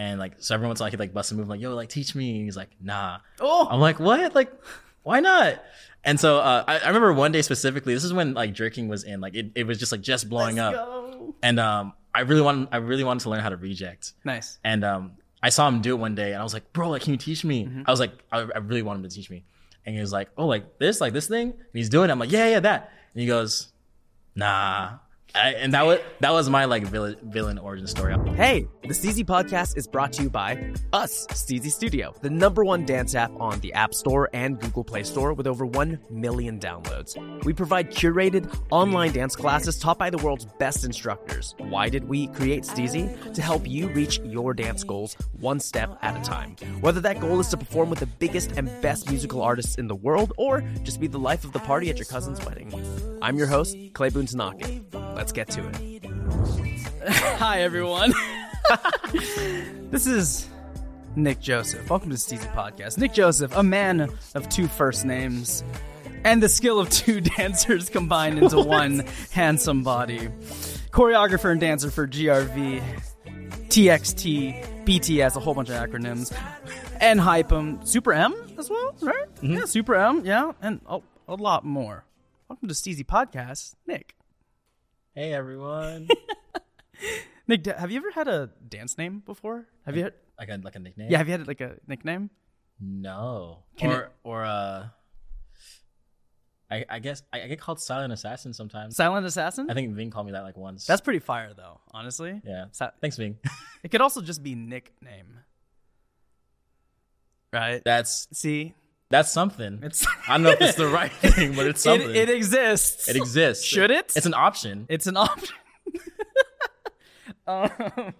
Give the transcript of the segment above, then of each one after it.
and like so every once in a while he like busts a move like yo like teach me. And he's like nah. Oh, I'm like what? Like why not? And so uh, I, I remember one day specifically this is when like jerking was in like it, it was just like just blowing let's up. go. and um I really wanted I really wanted to learn how to reject. Nice. and um I saw him do it one day and I was like bro like can you teach me? Mm-hmm. I was like I, I really want him to teach me. And he was like oh like this like this thing? And he's doing it. I'm like yeah yeah that. And he goes nah I, and that was that was my like villain villain origin story Hey, the Steezy Podcast is brought to you by us, Steezy Studio, the number one dance app on the App Store and Google Play Store with over 1 million downloads. We provide curated online dance classes taught by the world's best instructors. Why did we create Steezy? To help you reach your dance goals one step at a time. Whether that goal is to perform with the biggest and best musical artists in the world or just be the life of the party at your cousin's wedding. I'm your host, Clay Boone Tanaka. Let's get to it. Hi, everyone. this is Nick Joseph. Welcome to the Steezy Podcast. Nick Joseph, a man of two first names and the skill of two dancers combined into one handsome body. Choreographer and dancer for GRV, TXT, BTS, a whole bunch of acronyms, Enhypen, Super M as well, right? Mm-hmm. Yeah, Super M, yeah, and oh, a lot more. Welcome to Steezy Podcast, Nick. Hey everyone Nick, have you ever had a dance name before? Have you? Had, like a like a nickname yeah, have you had like a nickname? No. Can or it- or uh I I guess I, I get called silent assassin sometimes. Silent Assassin. I think Ving called me that like once. that's pretty fire, though. Honestly, yeah. Si- Thanks, Ving. it could also just be nickname, right? that's See, that's something. it's I don't know if it's the right thing, but it's something. it, it exists. It exists. Should it? It's an option. It's an option. um,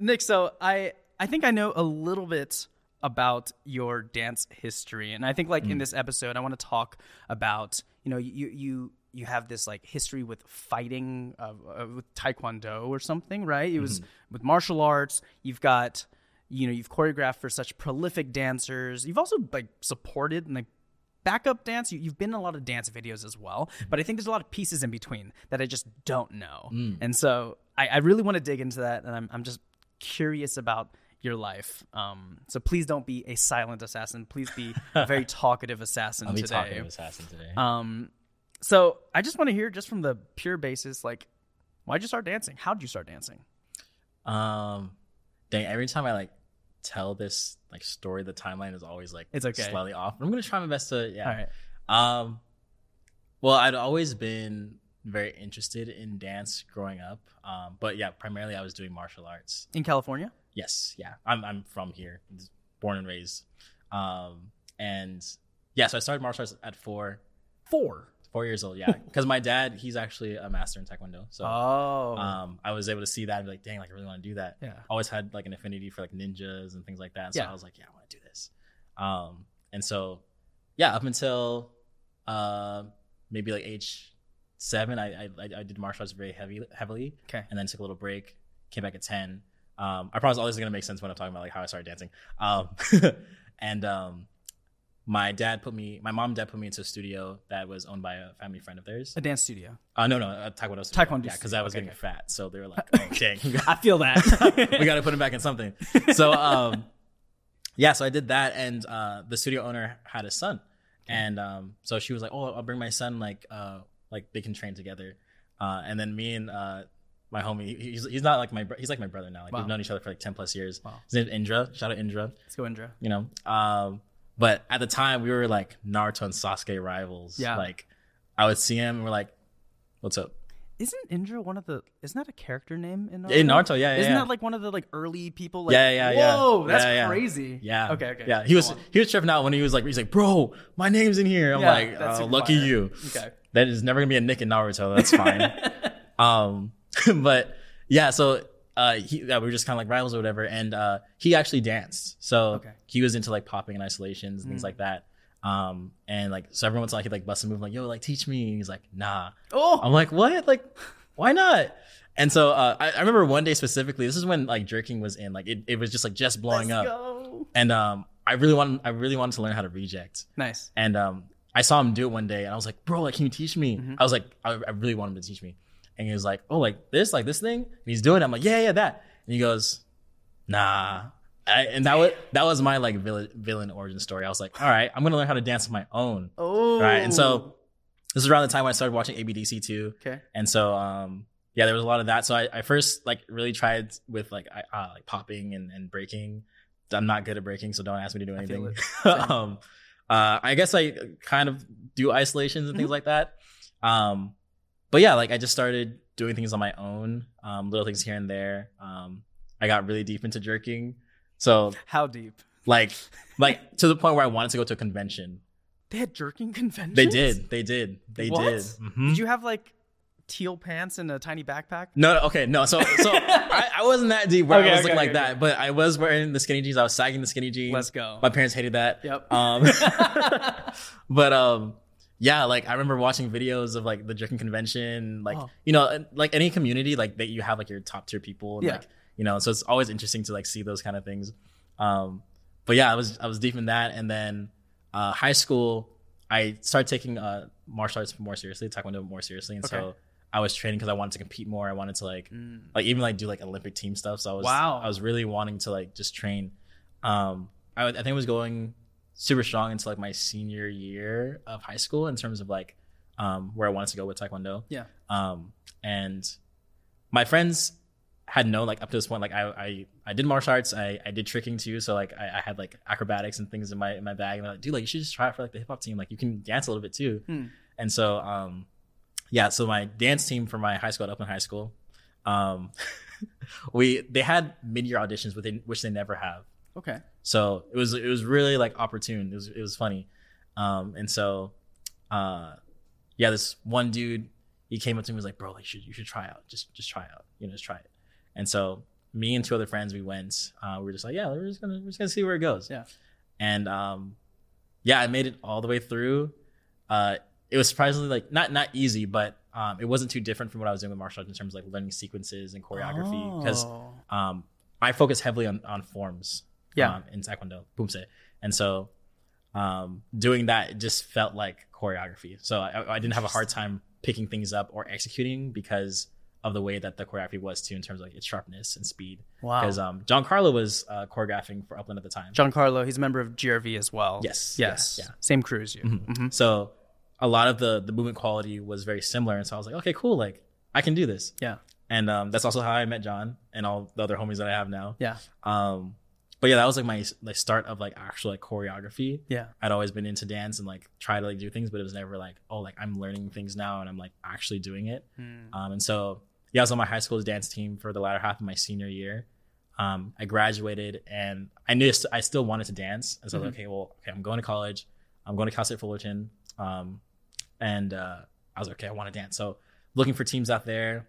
Nick, so I I think I know a little bit about your dance history, and I think like in this episode, I want to talk about you know you you you have this like history with fighting uh, uh, with taekwondo or something, right? It was with martial arts. You've got you know you've choreographed for such prolific dancers. You've also like supported and like backup dance. You, you've been in a lot of dance videos as well but i think there's a lot of pieces in between that i just don't know. And so I, I really want to dig into that and I'm, I'm just curious about your life. Um, so please don't be a silent assassin. Please be a very talkative assassin I'll be today. to assassin today. um, so i just want to hear just from the pure basis like why'd you start dancing? How'd you start dancing? Um dang, every time I like tell this like story, the timeline is always like It's okay. slightly off. I'm gonna try my best to yeah. all right Um, well, I'd always been very interested in dance growing up. Um, but yeah, primarily I was doing martial arts. in california Yes, yeah, I'm I'm from here, born and raised. Um, and yeah, so I started martial arts at four, four. Four years old. Yeah, because my dad, he's actually a master in taekwondo. So Oh, um, I was able to see that and be like, dang, like I really want to do that. yeah Always had like an affinity for like ninjas and things like that. So Yeah. I was like, yeah, I want to do this. Um, and so yeah, up until uh, maybe like age seven, I, I I did martial arts very heavy heavily, okay and then took a little break. Came back at ten. Um, I promise all this is gonna make sense when I'm talking about like how I started dancing. Um, and um, my dad put me, my mom and dad put me into a studio that was owned by a family friend of theirs. a dance studio Uh, no, no, a taekwondo. Studio. Taekwondo yeah, because. I was Okay, getting fat, so they were like, oh, "Dang, i feel that we got to put him back in something." So, um, yeah, so I did that, and uh, the studio owner had a son, and um, so she was like, "Oh, I'll bring my son, like, uh, like they can train together." Uh, and then me and uh, my homie, he's he's not like my he's like my brother now. Like Wow. we've known each other for like ten plus years. Wow. His name's Indra. Shout out Indra. let's go indra You know, um, but at the time we were like Naruto and Sasuke rivals. Yeah. like I would see him and we're like, "What's up?" Isn't Indra one of the? Isn't that a character name in Naruto? In Naruto, yeah, yeah, Isn't yeah. that like one of the like early people? Like, Yeah, yeah, yeah. Whoa, that's Yeah, crazy. Yeah. Okay. Okay. Yeah. He was on. he was tripping out when he was like he's like, bro, my name's in here. I'm like, oh, lucky fire. you. Okay. That is never gonna be a Nick in Naruto. That's fine. um, but yeah, so uh, he yeah, we were just kind of like rivals or whatever, and uh, he actually danced. So Okay. he was into like popping and isolations and things Mm. like that. Um, and like so every once in a while he'd like bust a move like, yo, like teach me. And he's like, nah. Oh. I'm like, what? Like, why not? And so uh, I, I remember one day specifically. This is when like jerking was in. Like it, it was just like just blowing Let's up. go. And um, I really wanted I really wanted to learn how to reject. Nice. And um, I saw him do it one day, and I was like, bro, like, can you teach me? Mhm. I was like, I, I really want him to teach me. And he was like, oh, like this, like this thing. And he's doing it. I'm like, yeah, yeah, that. And he goes, Nah. I, and that was that was my like villain, villain origin story. I was like, all right, I'm gonna learn how to dance on my own. Oh, Right. And so this is around the time when I started watching ABDC too. okay, And so um yeah, there was a lot of that. So I, I first like really tried with like I uh, like popping and, and breaking. I'm not good at breaking, so don't ask me to do anything. Same. um uh I guess I kind of do isolations and things Mm-hmm. like that. Um but yeah, like I just started doing things on my own, um, little things here and there. Um I got really deep into jerking. So how deep? like like to the point where I wanted to go to a convention. They had jerking conventions. They did. They did. They What? did. Mhm. Did you have like teal pants and a tiny backpack? No, no, okay, no. So, so I, I wasn't that deep where Okay, I was okay, looking like okay, that, but I was wearing the skinny jeans. I was sagging the skinny jeans. Let's go. My parents hated that. Yep. Um, but um, yeah, like I remember watching videos of like the jerking convention, like Oh. you know, like any community, like that you have like your top tier people, and Yeah. like you know, so it's always interesting to like see those kind of things. Um, but yeah, I was I was deep in that, and then uh, high school, I started taking uh martial arts more seriously, taekwondo more seriously, and Okay. so I was training because I wanted to compete more. I wanted to like like even like do like Olympic team stuff. So I was Mm. Wow. I was really wanting to like just train. Um, I, I think I was going super strong into like my senior year of high school in terms of like um where I wanted to go with taekwondo. Yeah. Um, and my friends had known like up to this point like I I, I did martial arts. I, I did tricking too. So like I, I had like acrobatics and things in my in my bag. And they're like, dude, like you should just try it for like the hip hop team. Like you can dance a little bit too. Hmm. And so um yeah, so my dance team for my high school at Upland High School, um, we they had mid year auditions, which they, which they never have. Okay. So it was it was really like opportune. It was it was funny, um, and so, uh, yeah, this one dude he came up to me and was like, "Bro, like you should you should try out. Just just try out. You know, just try it." And so me and two other friends we went. Uh, we were just like, "Yeah, we're just gonna we're just gonna see where it goes." Yeah. And um, yeah, I made it all the way through. Uh, it was surprisingly like not not easy, but um, it wasn't too different from what I was doing with martial arts in terms of like learning sequences and choreography because Oh. um, I focus heavily on, on forms Yeah. um, in Taekwondo, Poomsae. And so um, doing that it just felt like choreography. So I, I didn't have a hard time picking things up or executing because of the way that the choreography was too in terms of like its sharpness and speed. Wow. Because um, Giancarlo was uh, choreographing for Upland at the time. Giancarlo, he's a member of GRV as well. Yes, Yes. yeah, yeah. Same crew as you. Mhm. So a lot of the the movement quality was very similar, and so I was like, okay, cool, like I can do this. Yeah. And um, that's also how I met John and all the other homies that I have now. Yeah. Um, but yeah, that was like my like start of like actual like choreography. Yeah. I'd always been into dance and like try to like do things, but it was never like, oh, like I'm learning things now and I'm like actually doing it. Hmm. Um, and so yeah, I was on my high school's dance team for the latter half of my senior year. Um, I graduated and I knew I still wanted to dance, and so I was like, okay, well, okay, I'm going to college. I'm going to Cal State Fullerton. Um, and uh, I was like, okay, I want to dance. So looking for teams out there.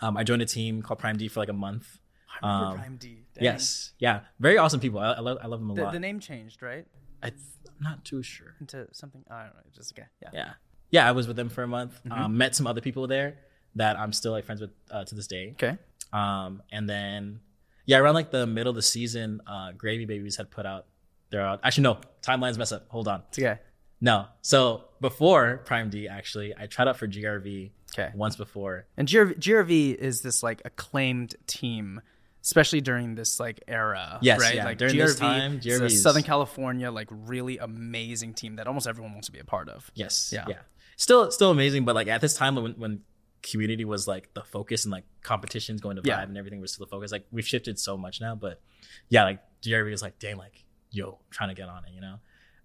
Um, I joined a team called Prime D for like a month. I remember Um, Prime D. Dang. Yes, yeah, very awesome people. I, I love I love them a The, lot. the name changed, right? I, am not too sure. Into something. I don't know. Just okay. Yeah. Yeah, yeah, I was with them for a month. Mm-hmm. Um, met some other people there that I'm still like friends with uh, to this day. Okay. Um, and then yeah, around like the middle of the season, uh, Gravy Babies had put out their out. Actually, no, timelines mess up. Hold on. It's okay. No, so before Prime D, actually, I tried out for GRV Okay. once before. And GRV, GRV is this like acclaimed team, especially during this like era. Yes, right? yeah, Like during this time, GRV a is- Southern California like really amazing team that almost everyone wants to be a part of. Yes. Yeah. Yeah. Still, still amazing, but like at this time when when community was like the focus and like competitions going to vibe Yeah. and everything was still the focus. Like we've shifted so much now, but yeah, like GRV was like, dang, like yo, trying to get on it, you know.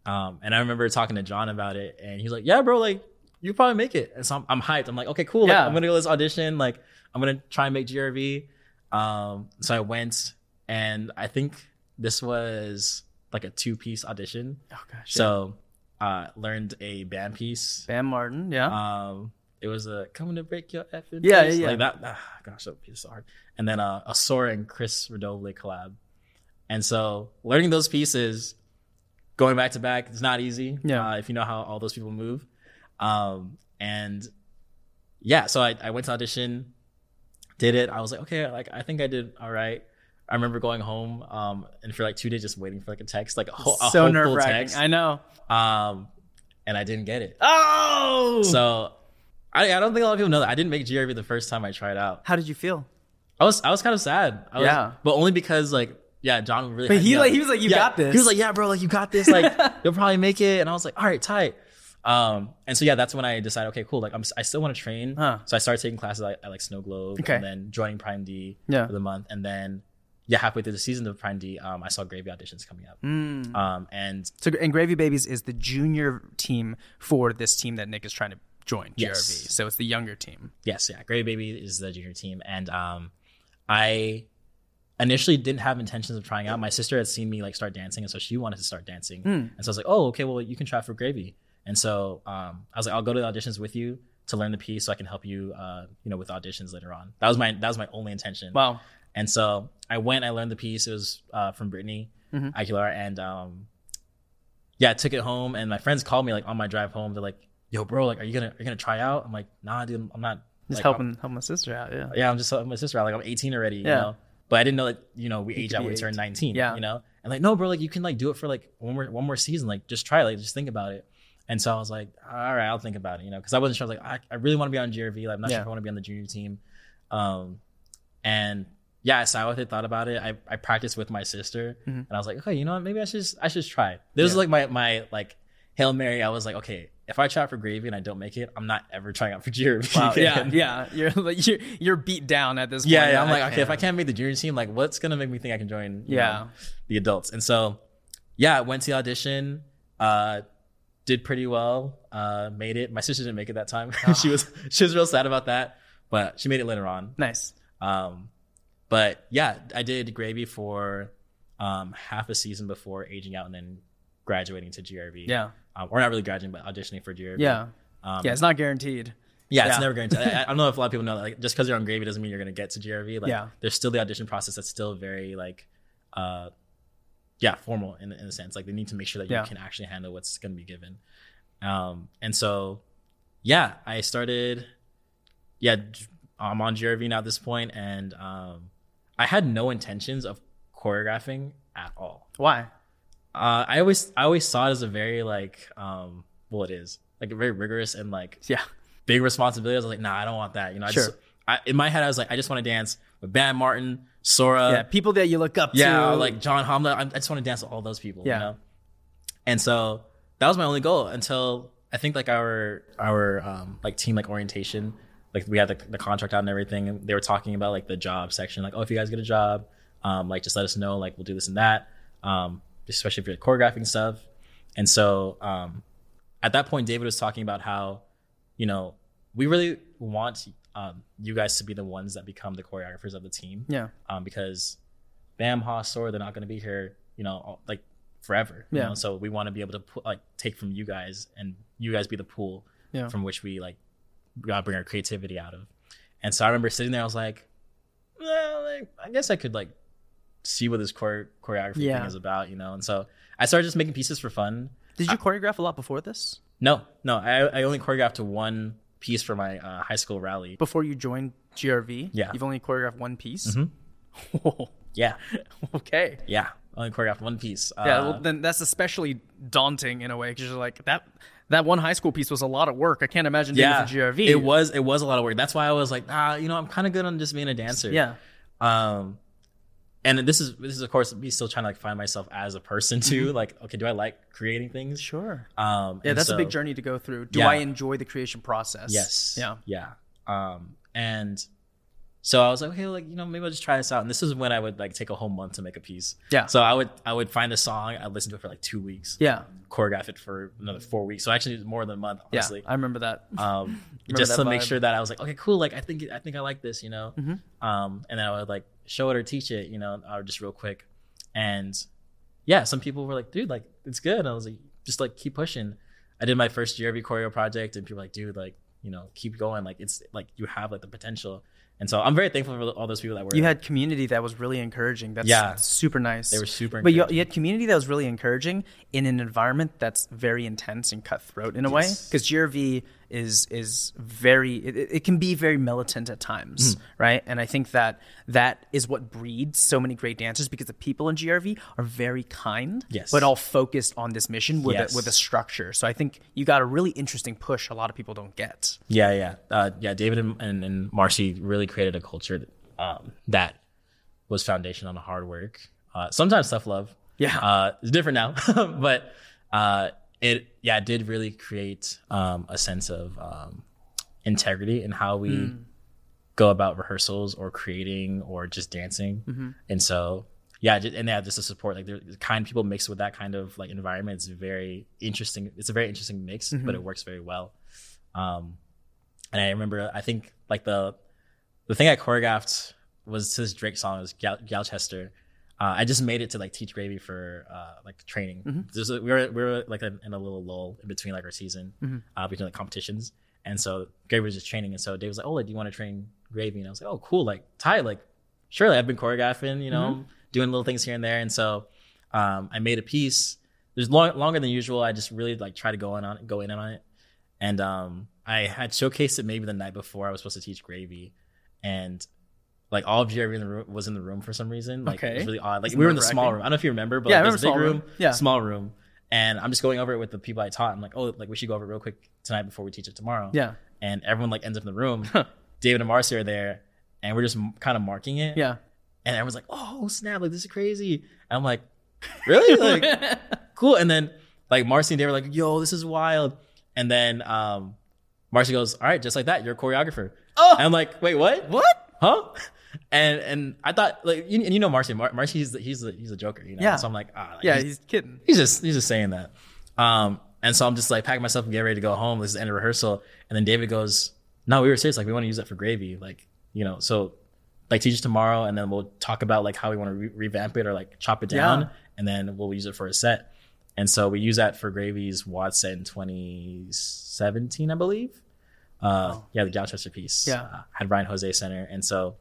Um, and I remember talking to John about it, and he was like, "Yeah, bro, like you probably make it." And so I'm, I'm hyped. I'm like, "Okay, cool. Like, Yeah. I'm gonna go to this audition. Like, I'm gonna try and make GRV." Um, so I went, and I think this was like a two piece audition. Oh gosh. So, uh, learned a Bam piece. Bam Martin. Yeah. Um, it was a coming to break your effing Yeah, face. yeah, Like that. Ah, gosh, that piece is so hard. And then uh, a Sora and Chris Redoble collab. And so learning those pieces, going back to back, it's not easy. Yeah. Uh, if you know how all those people move. Um, and yeah, so I, I went to audition, did it. I was like, okay, like I think I did all right. I remember going home, um, and for like two days just waiting for like a text, like a, ho- a so hopeful nerve wracking. text. I know. Um, and I didn't get it. Oh. So I, I don't think a lot of people know that I didn't make GRV the first time I tried out. how did you feel? I was I was kind of sad. I was, Yeah. but only because like yeah, John really. But he, like- up. he was like, "You Yeah, got this." He was like, yeah, bro, like you got this. Like you'll probably make it. And I was like, all right, tight. Um, and so yeah, that's when I decided, okay, cool. Like I'm, I still want to train. Huh. So I started taking classes at, at like Snow Globe, Okay. and then joining Prime D Yeah. for the month, and then yeah, halfway through the season of Prime D, um, I saw Gravy auditions coming up. Mm. Um, and So, and Gravy Babies is the junior team for this team that Nick is trying to join, GRV. Yes. So it's the younger team. Yes, yeah. Gravy Baby is the junior team, and um, I initially didn't have intentions of trying out. My sister had seen me like start dancing, and so she wanted to start dancing, and so I was like, "Oh, okay, well, you can try for Gravy." And so um, I was like, "I'll go to the auditions with you to learn the piece, so I can help you, uh, you know, with auditions later on." That was my that was my only intention. Wow. And so I went, I learned the piece. It was uh, from Brittany Mhm. Aguilar, and um, yeah, I took it home. And my friends called me like on my drive home. They're like, "Yo, bro, like, are you gonna are you gonna try out?" I'm like, "Nah, dude, I'm not." Just like, helping helping my sister out. Yeah. yeah, I'm just helping my sister out. Like I'm 18 already, you Yeah. know. But I didn't know that you know we age could out when we turn 19. Yeah. you know. And like, no, bro, like you can like do it for like one more one more season. Like just try, it. like just think about it. And so I was like, all right, I'll think about it, you know, because I wasn't sure. I was like, I, I really want to be on GRV. Like, I'm not Yeah. sure if I want to be on the junior team. Um, and yeah, I sat with it, thought about it. I, I practiced with my sister, and I was like, okay, you know what? Maybe I should just, I should try. This was Mm-hmm. Like my my like hail mary. I was like, okay, if I try out for gravy and I don't make it, I'm not ever trying out for GRV. Wow. Yeah. again. Yeah. You're like you're, you're beat down at this point. Yeah, yeah. I'm like, okay, if I can't. make the junior team, like, what's gonna make me think I can join? you Yeah. know, the adults. And so, yeah, I went to the audition. Uh, did pretty well. Uh, made it. My sister didn't make it that time. she was she was real sad about that, but she made it later on. Nice. Um, but yeah, I did gravy for um half a season before aging out and then graduating to GRV. Yeah. um, or not really graduating, but auditioning for GRV. Yeah. um, Yeah. It's not guaranteed. yeah, it's Yeah. never guaranteed. I, I don't know if a lot of people know that. Like, just because you're on gravy doesn't mean you're gonna get to GRV. Like, Yeah. there's still the audition process that's still very like, uh, yeah, formal in in a sense. Like they need to make sure that you Yeah. can actually handle what's gonna be given. Um, and so, yeah, I started. Yeah, i'm on GRV now at this point, and um, I had no intentions of choreographing at all. Why? Uh, I always I always saw it as a very like um, well, it is like very rigorous and like Yeah. big responsibility. I was like, nah, I don't want that. You know, I Sure. just I, in my head I was like, I just want to dance with Bam Martin, Sora, yeah. People that you look up yeah, to. like John Hamlet. I, I just want to dance with all those people. Yeah. You know? And so that was my only goal until I think like our our um like team like orientation, like we had the, the contract out and everything, and they were talking about like the job section, like oh if you guys get a job, um like just let us know, like we'll do this and that, um especially if you're choreographing stuff. And so um at that point, David was talking about how you know we really want um you guys to be the ones that become the choreographers of the team yeah. um, because Bam, Haas, Sora, they're not going to be here, you know, all- like forever. You Yeah. know? So we want to be able to put, like take from you guys, and you guys be the pool Yeah. from which we like gotta bring our creativity out of. And so I remember sitting there, I was like, well, like, I guess I could like see what this chore- choreography Yeah. thing is about, you know. And so I started just making pieces for fun. Did you choreograph a lot before this? No, no, I, I only choreographed to one piece for my uh, high school rally. Before you joined GRV? Yeah. You've only choreographed one piece? Mhm. Yeah, okay. yeah, only choreographed one piece. Yeah, Uh, well, then that's especially daunting in a way because you're like that. That one high school piece was a lot of work. I can't imagine doing it for GRV. It was it was a lot of work. That's why I was like, ah, you know, I'm kind of good on just being a dancer. Yeah, Um, and this is this is of course me still trying to like find myself as a person too. Like, okay, do I like creating things? sure. Um, Yeah, that's a big journey to go through. Do Yeah. I enjoy the creation process? Yes. Yeah. Yeah. Um, and so I was like, okay, like you know, maybe I'll just try this out. And this is when I would like take a whole month to make a piece. Yeah. So I would I would find a song, I'd listen to it for like two weeks, Yeah. choreograph it for another four weeks. So actually, it was more than a month, Yeah. I remember that. um, Remember just that to make sure that I was like, okay, cool. Like I think I think I like this, you know. Mhm. Um, and then I would like show it or teach it, you know, or just real quick. And yeah, some people were like, dude, like it's good. And I was like, just like keep pushing. I did my first GRV choreo project, and people were like, dude, like you know, keep going. Like it's like you have like the potential. And so I'm very thankful for all those people that were. you had community that was really encouraging. That's Yeah. super nice. They were super But you, you had community that was really encouraging in an environment that's very intense and cutthroat in a way. Because GRV is is very it, it- can be very militant at times, Mm-hmm. right? And I think that that is what breeds so many great dancers because the people in GRV are very kind, Yes. but all focused on this mission with Yes. a, with a structure. So I think you got a really interesting push a lot of people don't get. Yeah, yeah, uh, yeah. David and, and, and Marcy really created a culture um, that was foundation on the hard work. Uh, sometimes self-love Yeah. Uh, it's different now, but uh, it yeah it did really create um, a sense of um, integrity in how we Mm. go about rehearsals or creating or just dancing. Mm-hmm. And so yeah, ju- and yeah, just the support like the kind people mixed with that kind of like environment is very interesting. It's a very interesting mix, Mm-hmm. but it works very well. Um, and I remember I think like the the thing I choreographed was this Drake song. It was Gal- Gyalchester. Uh, I just made it to like teach gravy for uh, like training. Mm-hmm. A, we were we were like in, in a little lull in between like our season Mm-hmm. uh, between like competitions, and so gravy was just training. And so Dave was like, "Oh, like, do you want to train gravy?" And I was like, "Oh, cool. Like Ty, like surely I've been choreographing, you know, Mm-hmm. doing little things here and there." And so um, I made a piece. There's long, longer than usual. I just really like try to go in on it, go in on it, and um, I had showcased it maybe the night before I was supposed to teach gravy, and like all of GRV in the room was in the room for some reason. Like it Okay. was really odd. Like we were in the small room. I don't know if you remember, but Yeah, like, there's a big remember small room, room. Yeah. small room, and I'm just going over it with the people I taught. I'm like, oh, like we should go over it real quick tonight before we teach it tomorrow. Yeah. and everyone like ends up in the room. David and Marcy are there, and we're just kind of marking it. Yeah. and everyone's like, oh snap, like this is crazy. And I'm like, really? like cool. And then like Marcy and David were like, yo, this is wild. And then um Marcy goes, all right, just like that, you're a choreographer. Oh. And I'm like, wait, what? What? Huh? And and I thought like you, and you know Marcy, Mar- Marcy he's the, he's the, he's a joker, you know. Yeah. So I'm like, ah, like, Yeah, he's, he's kidding. he's just he's just saying that. Um, and so I'm just like packing myself and getting ready to go home. This is the end of rehearsal, and then David goes, "No, we were serious. Like we want to use that for gravy. Like you know, so like teach us tomorrow, and then we'll talk about like how we want to re- revamp it or like chop it down, Yeah. and then we'll use it for a set. And so we use that for gravy's Watts set in 2017, I believe. Uh, yeah, the Gyalchester piece. Yeah. uh, had Ryan Jose Center, and so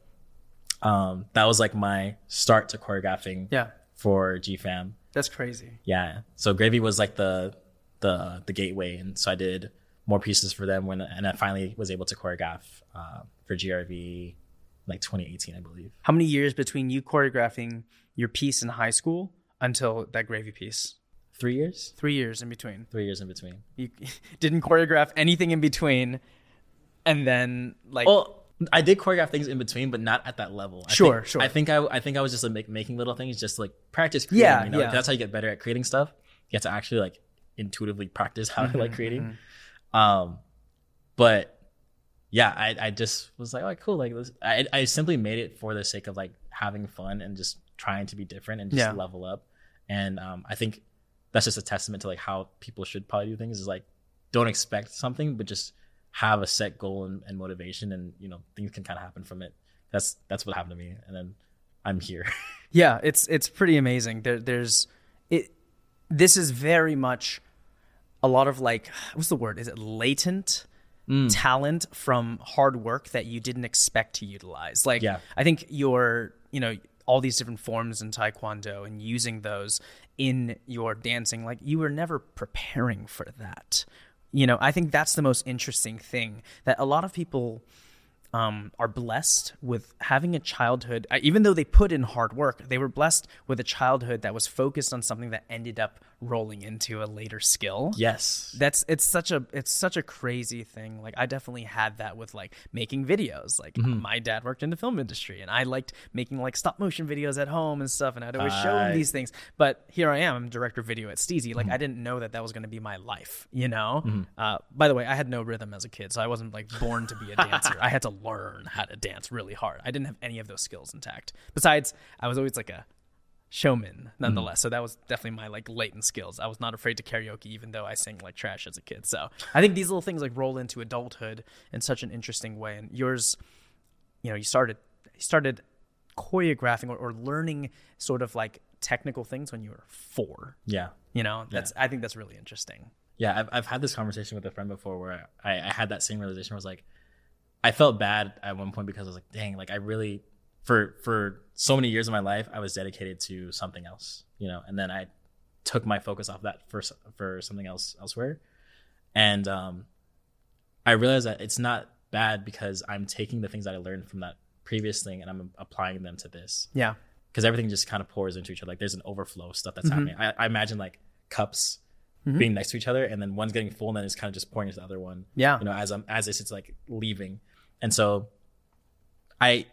um, that was like my start to choreographing Yeah. for GFAM That's crazy. yeah so gravy was like the the the gateway and so i did more pieces for them when and i finally was able to choreograph uh, for grv like 2018 i believe How many years between you choreographing your piece in high school until that gravy piece? three years Three years in between. three years in between You didn't choreograph anything in between, and then like well i did choreograph things in between but not at that level I Sure, think, sure. i think i i think i was just like make, making little things just like practice creating, Yeah, you know? yeah. that's how you get better at creating stuff you have to actually like intuitively practice how Mm-hmm, to like creating um but yeah i i just was like oh cool like this i i simply made it for the sake of like having fun and just trying to be different and just Yeah. level up and um i think that's just a testament to like how people should probably do things is like don't expect something but just have a set goal and, and motivation and you know things can kind of happen from it that's that's what happened to me and then i'm here Yeah, it's it's pretty amazing. There there's it this is very much a lot of like what's the word? Is it latent Mm. talent from hard work that you didn't expect to utilize? Like Yeah. I think your, you know, all these different forms in taekwondo and using those in your dancing like you were never preparing for that. You know, I think that's the most interesting thing that a lot of people um, are blessed with having a childhood, uh, even though they put in hard work, they were blessed with a childhood that was focused on something that ended up rolling into a later skill. yes That's it's such a it's such a crazy thing. Like I definitely had that with like making videos. Like mm-hmm. my dad worked in the film industry, and I liked making like stop motion videos at home and stuff. And I'd always show him these things. But here I am, I'm director of video at Steezy. Like I mm-hmm. didn't know that that was going to be my life. You know. Mm-hmm. Uh, by the way, I had no rhythm as a kid, so I wasn't like born to be a dancer. I had to learn how to dance really hard. I didn't have any of those skills intact. Besides, I was always like a showman nonetheless. Hmm. So that was definitely my like latent skills. I was not afraid to karaoke even though I sang like trash as a kid. So I think these little things like roll into adulthood in such an interesting way. And yours, you know, you started you started choreographing or, or learning sort of like technical things when you were four. yeah You know, that's I think that's really interesting. yeah I've, I've had this conversation with a friend before where I, I had that same realization where I was like i felt bad at one point because i was like dang like i really for for so many years of my life i was dedicated to something else you know and then i took my focus off that for for something else elsewhere and um i realized that it's not bad because i'm taking the things that i learned from that previous thing and i'm applying them to this Yeah. because everything just kind of pours into each other. Like there's an overflow of stuff that's happening. I, I imagine like cups being next to each other, and then one's getting full, and then it's kind of just pouring into the other one. Yeah. you know, as I'm as it's, it's like leaving, and so I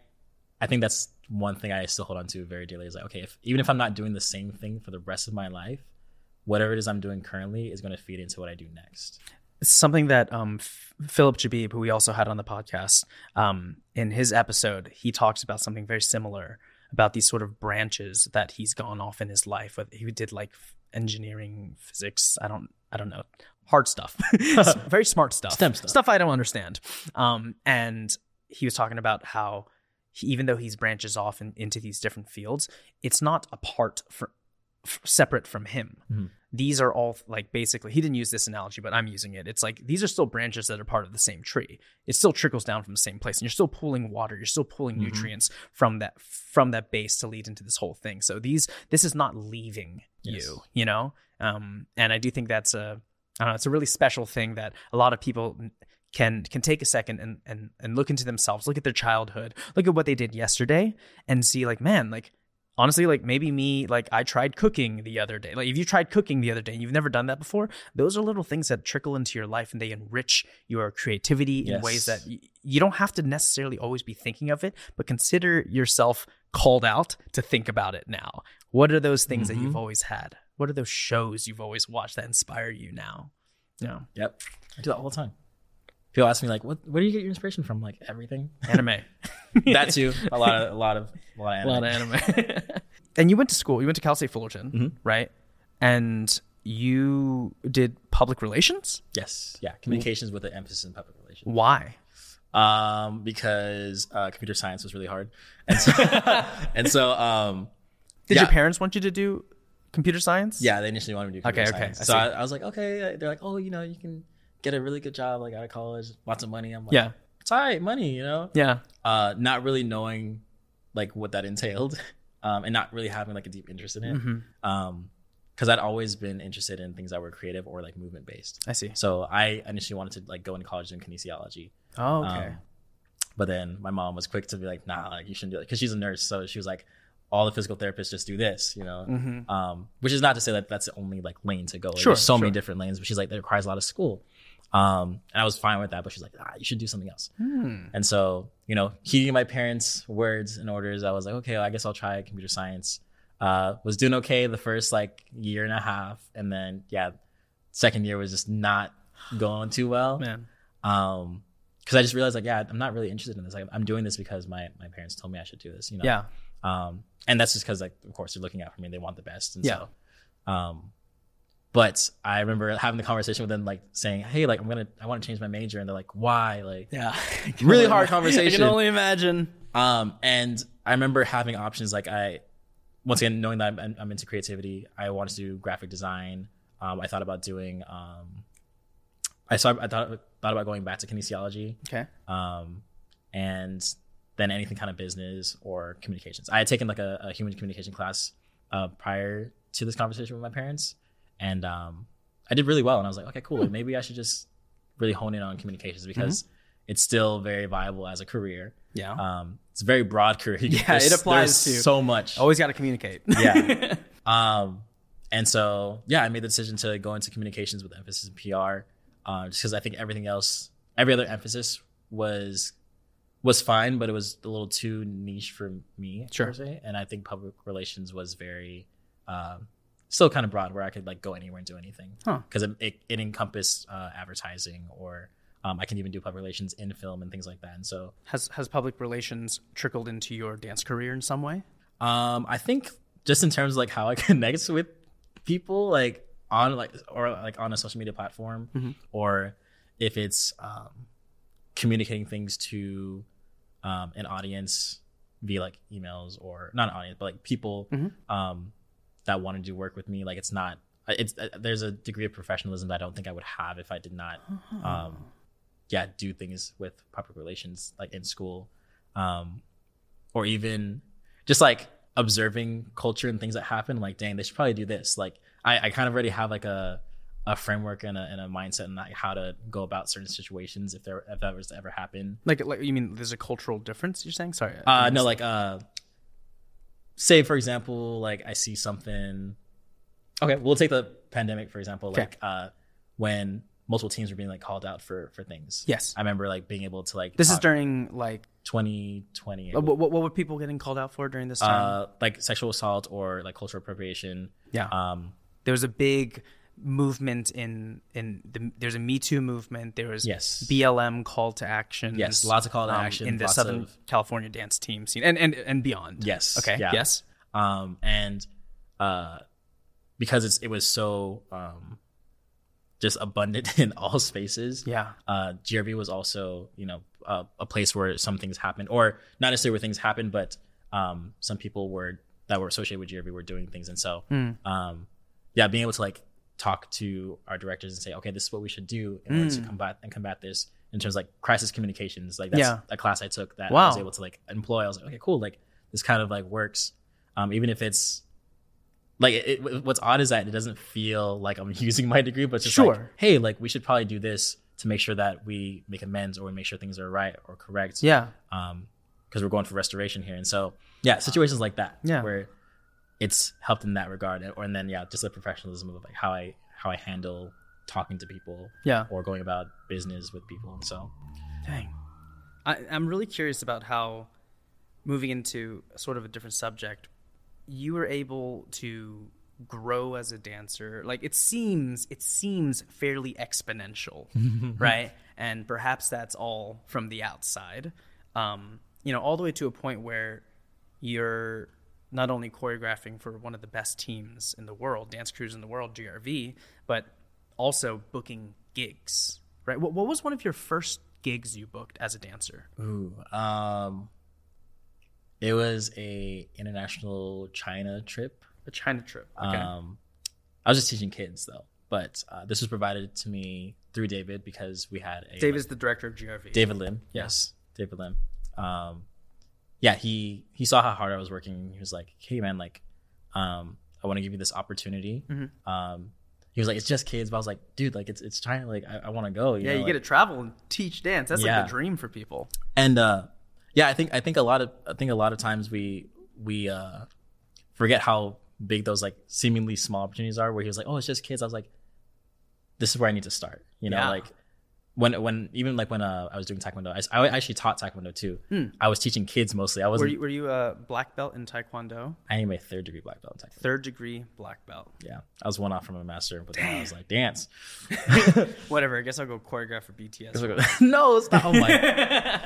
I think that's one thing I still hold on to very dearly is like, okay, if even if I'm not doing the same thing for the rest of my life, whatever it is I'm doing currently is going to feed into what I do next. It's something that um, F- Philip Jabib, who we also had on the podcast, um, in his episode, he talks about something very similar about these sort of branches that he's gone off in his life. He did like engineering, physics. I don't, I don't know, hard stuff, very smart stuff, STEM stuff. stuff I don't understand. Um, and he was talking about how he, even though he's branches off in, into these different fields, it's not apart from f- separate from him. Mhm. These are all like basically he didn't use this analogy, but I'm using it. It's like these are still branches that are part of the same tree. It still trickles down from the same place, and you're still pulling water. You're still pulling Mhm. nutrients from that from that base to lead into this whole thing. So these this is not leaving Yes. you, you know. Um, and I do think that's a I don't know. It's a really special thing that a lot of people can can take a second and and and look into themselves, look at their childhood, look at what they did yesterday, and see like, man, like honestly, like maybe me, like I tried cooking the other day. Like if you tried cooking the other day and you've never done that before, those are little things that trickle into your life and they enrich your creativity in Yes. ways that y- you don't have to necessarily always be thinking of it, but consider yourself called out to think about it now. What are those things that you've Mhm. always had? What are those shows you've always watched that inspire you now? Yeah. Yep. I do that all the time. People ask me like, "What? Where do you get your inspiration from?" Like everything. Anime. that too. A lot of a lot of a lot of a anime. lot of anime. and you went to school. You went to Cal State Fullerton, Mhm. right? And you did public relations. Yes. Yeah. Communications with an emphasis in public relations. Why? Um, because uh, computer science was really hard, and so, and so um, Did Yeah. your parents want you to do computer science? yeah, they initially wanted me to do computer Okay, okay, science. I so. I, I was like, okay. They're like, oh, you know, you can get a really good job like out of college, lots of money. I'm like, Yeah. it's all right, money, you know. Yeah. Uh, not really knowing like what that entailed, um, and not really having like a deep interest in it. Mhm. Um, because I'd always been interested in things that were creative or like movement based. I see. So I initially wanted to like go into college doing kinesiology. Oh, okay. Um, but then my mom was quick to be like, nah, like you shouldn't do it because she's a nurse. So she was like, all the physical therapists just do this, you know. Mhm. Um, which is not to say that that's the only like lane to go. Like, Sure, There's so many different lanes, but she's like, that requires a lot of school. Um, and I was fine with that, but she's like, ah, you should do something else. Hmm. And so, you know, heeding my parents' words and orders, I was like, okay, I guess I'll try computer science. Uh, was doing okay the first like year and a half, and then yeah, second year was just not going too well. Man. Um, because I just realized like, yeah, I'm not really interested in this. Like, I'm doing this because my my parents told me I should do this. You know. Yeah. Um, and that's just because like, of course, they're looking out for me. They want the best. And Yeah. so, um, but I remember having the conversation with them, like saying, "Hey, like I'm gonna, I want to change my major," and they're like, "Why?" Like, Yeah. Really hard conversation. I can only imagine. um, and I remember having options like I, once again, knowing that I'm, I'm into creativity, I wanted to do graphic design. Um, I thought about doing, um, I saw, I thought, thought about going back to kinesiology, Okay. um, and then anything kind of business or communications. I had taken like a, a human communication class uh, prior to this conversation with my parents, and um, I did really well. And I was like, okay, cool. Hmm. Maybe I should just really hone in on communications because it's still very viable as a career. Yeah. Um, it's a very broad career. Yeah, there's- it applies to- so much. Always got to communicate. Yeah. Um, and so yeah, I made the decision to go into communications with emphasis in PR, uh, just because I think everything else, every other emphasis was was fine, but it was a little too niche for me, Sure. per se. And I think public relations was very um, still kind of broad, where I could like go anywhere and do anything, Huh. because it, it it encompassed uh, advertising or um, I can even do public relations in film and things like that. And so has has public relations trickled into your dance career in some way? Um, I think just in terms of like how I connect with people, like on like or like on a social media platform, Mhm. or if it's um, communicating things to um, an audience via like emails or not an audience, but like people Mhm. um, that want to do work with me. Like it's not. It's uh, there's a degree of professionalism that I don't think I would have if I did not um, yeah, do things with public relations like in school, um, or even just like observing culture and things that happen. Like, dang, they should probably do this. Like, I, I kind of already have like a a framework and a, and a mindset and like how to go about certain situations if there if that was to ever happen. Like, like you mean there's a cultural difference? You're saying? Sorry. Uh, no, like uh, say for example, like I see something. Okay, we'll take the pandemic for example. Okay. Like uh, when multiple teams were being like called out for for things. Yes. I remember like being able to like This is during like 2020. Uh, What, what, what were people getting called out for during this time? Uh, like sexual assault or like cultural appropriation. yeah. Um, there was a big movement in in the there's a Me Too movement. There was Yes. BLM call to action. Yes, lots of call to action, in the Southern of- California dance team scene and and and beyond. Yes. Okay. Yeah. Yes. um, and uh, because it's it was so um, just abundant in all spaces. Yeah. uh, GRV was also, you know, uh, a place where some things happened, or not necessarily where things happened, but um, some people were that were associated with GRV were doing things, and so, um, yeah, being able to like talk to our directors and say, okay, this is what we should do in order to combat and combat this in terms of like crisis communications, like that's Yeah. a class I took that I was able to like employ. I was like, okay, cool, like this kind of like works, um, even if it's like it, it- what's odd is that it doesn't feel like I'm using my degree, but it's just like, hey, like we should probably do this to make sure that we make amends or we make sure things are right or correct. Yeah. Um, because we're going for restoration here, and so yeah, situations like that, Yeah. where it's helped in that regard, and, or and then yeah, just the professionalism of like how I how I handle talking to people, Yeah. or going about business with people, and so Dang. I, I'm really curious about how, moving into sort of a different subject, you were able to grow as a dancer. Like it seems, it seems fairly exponential, right? And perhaps that's all from the outside. Um, you know, all the way to a point where you're not only choreographing for one of the best teams in the world, dance crews in the world, GRV, but also booking gigs. Right? What, what was one of your first gigs you booked as a dancer? Ooh, um, it was a international China trip. A China trip. Okay. Um, I was just teaching kids though, but uh, this was provided to me through David because we had a David's the director of GRV. David Lim. Yes, David Lim. Um, yeah, he he saw how hard I was working. He was like, "Hey, man, like, um, I want to give you this opportunity." Mm-hmm. Um, he was like, "It's just kids," but I was like, "Dude, like, it's it's China. Like, I, I want to go." You yeah, know, you like- get to travel and teach dance. That's like Yeah. the dream for people. and uh yeah i think i think a lot of i think a lot of times we we uh forget how big those like seemingly small opportunities are where he was like oh it's just kids i was like this is where i need to start you know Yeah. like when when even like when uh, i was doing taekwondo I, I actually taught taekwondo too i was teaching kids mostly i wasn't you, were you a black belt in Taekwondo? i am a third degree black belt in taekwondo Third degree black belt. yeah i was one off from a master but then i was like dance Whatever. I guess I'll go choreograph for BTS. no, it's not. Oh my.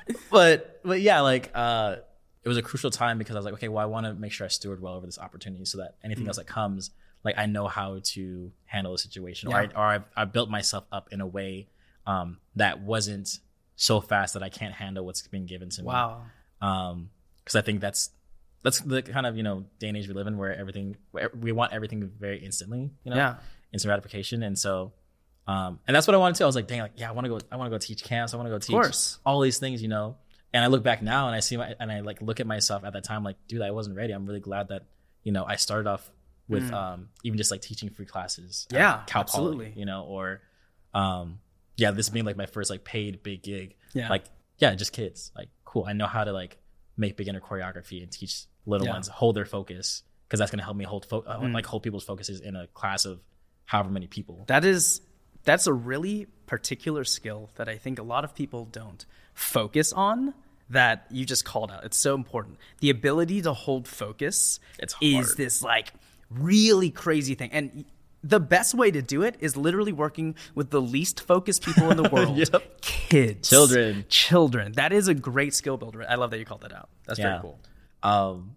but but yeah, like uh, it was a crucial time because I was like, okay, well, I want to make sure I steward well over this opportunity so that Mm. anything else that comes, like I know how to handle the situation, Yeah. or I, or I've, I built myself up in a way um, that wasn't so fast that I can't handle what's being given to me. Wow. Um, because I think that's that's the kind of you know day and age we live in where everything where we want everything very instantly. You know, Yeah. instant gratification, and so. Um, and that's what I wanted to. I was like, dang, like, yeah, I want to go. I want to go teach camps. I want to go teach course. all these things, you know. And I look back now, and I see my, and I like look at myself at that time, like, dude, I wasn't ready. I'm really glad that, you know, I started off with um, even just like teaching free classes. Mm. Yeah, Cal Poly, absolutely. you know, or, um, yeah, this being like my first like paid big gig. Yeah. Like, yeah, just kids. Like, cool. I know how to like make beginner choreography and teach little Yeah. ones hold their focus because that's gonna help me hold fo- uh, Mm. like hold people's focuses in a class of however many people. That is that's a really particular skill that I think a lot of people don't focus on that you just called out. It's so important. The ability to hold focus It's is this like really crazy thing. And the best way to do it is literally working with the least focused people in the world. Yep. Kids. Children. Children. That is a great skill builder. I love that you called that out. That's very cool. Um,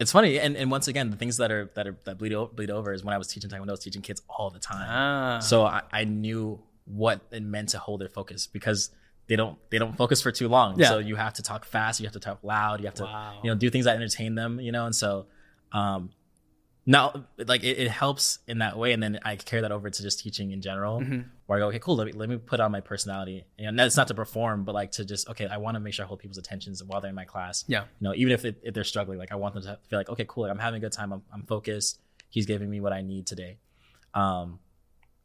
it's funny, and, and once again, the things that are that are that bleed over, bleed over is when I was teaching Taekwondo, I was teaching kids all the time. Ah. So I, I knew what it meant to hold their focus because they don't they don't focus for too long. Yeah. So you have to talk fast, you have to talk loud, you have to Wow. you know do things that entertain them, you know. And so, um, now like it, it helps in that way, and then I carry that over to just teaching in general, Mm-hmm. where I go, okay, cool, let me let me put on my personality, and that's not to perform, but like to just okay, I want to make sure I hold people's attentions while they're in my class Yeah. you know, even if, it, if they're struggling, like I want them to feel like, okay, cool, like, I'm having a good time. I'm, I'm focused. He's giving me what I need today. Um,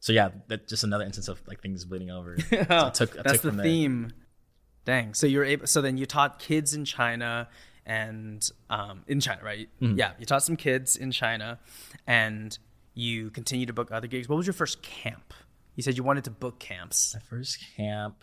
so yeah, that's just another instance of like things bleeding over. So I took, I That's took the from there. theme. Dang. So you're able. So then you taught kids in China and um, in China, right? Mm-hmm. Yeah, you taught some kids in China, and you continue to book other gigs. What was your first camp? You said you wanted to book camps. My first camp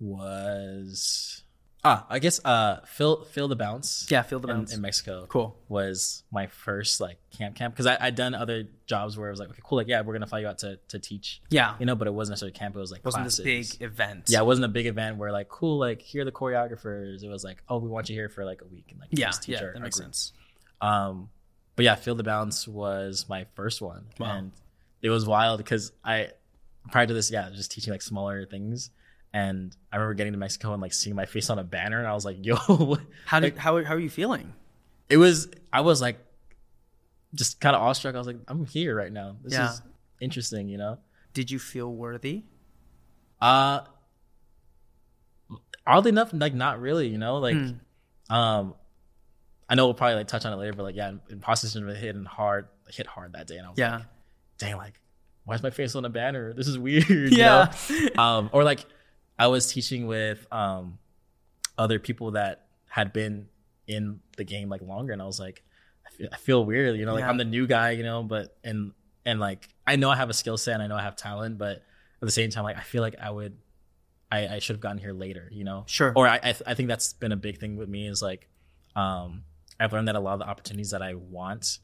was Ah, I guess uh, Phil Phil the Bounce. Yeah, Feel the Bounce. in Mexico. Cool. Was my first like camp camp because I'd done other jobs where it was like okay cool like yeah we're gonna fly you out to to teach Yeah. you know but it wasn't necessarily camp it was like wasn't classes. this big event. yeah it wasn't a big event where like cool like here are the choreographers it was like oh we want you here for like a week and like Yeah. teach Yeah. our- That makes group. sense. Um, but yeah, Feel the Bounce was my first one, Wow. and it was wild because I prior to this, yeah, just teaching like smaller things, and I remember getting to Mexico and like seeing my face on a banner, and I was like, "Yo!" How did Like, how how are you feeling? it was. I was like, just kind of awestruck. I was like, "I'm here right now. This Yeah. is interesting," you know. Did you feel worthy? Uh oddly enough, like not really, you know, like Hmm. um I know we'll probably like touch on it later, but like yeah, imposter syndrome hit hard hit hard that day and I was Yeah. like, dang, like, why is my face on a banner? This is weird. you Yeah. know? um or like I was teaching with um other people that had been in the game like longer and I was like, I feel, I feel weird, you know, like Yeah. I'm the new guy, you know, but and and like I know I have a skill set and I know I have talent, but at the same time, like I feel like I would, I, I should have gotten here later, you know. Sure. Or I I, th- I think that's been a big thing with me is like, um, I've learned that a lot of the opportunities that I want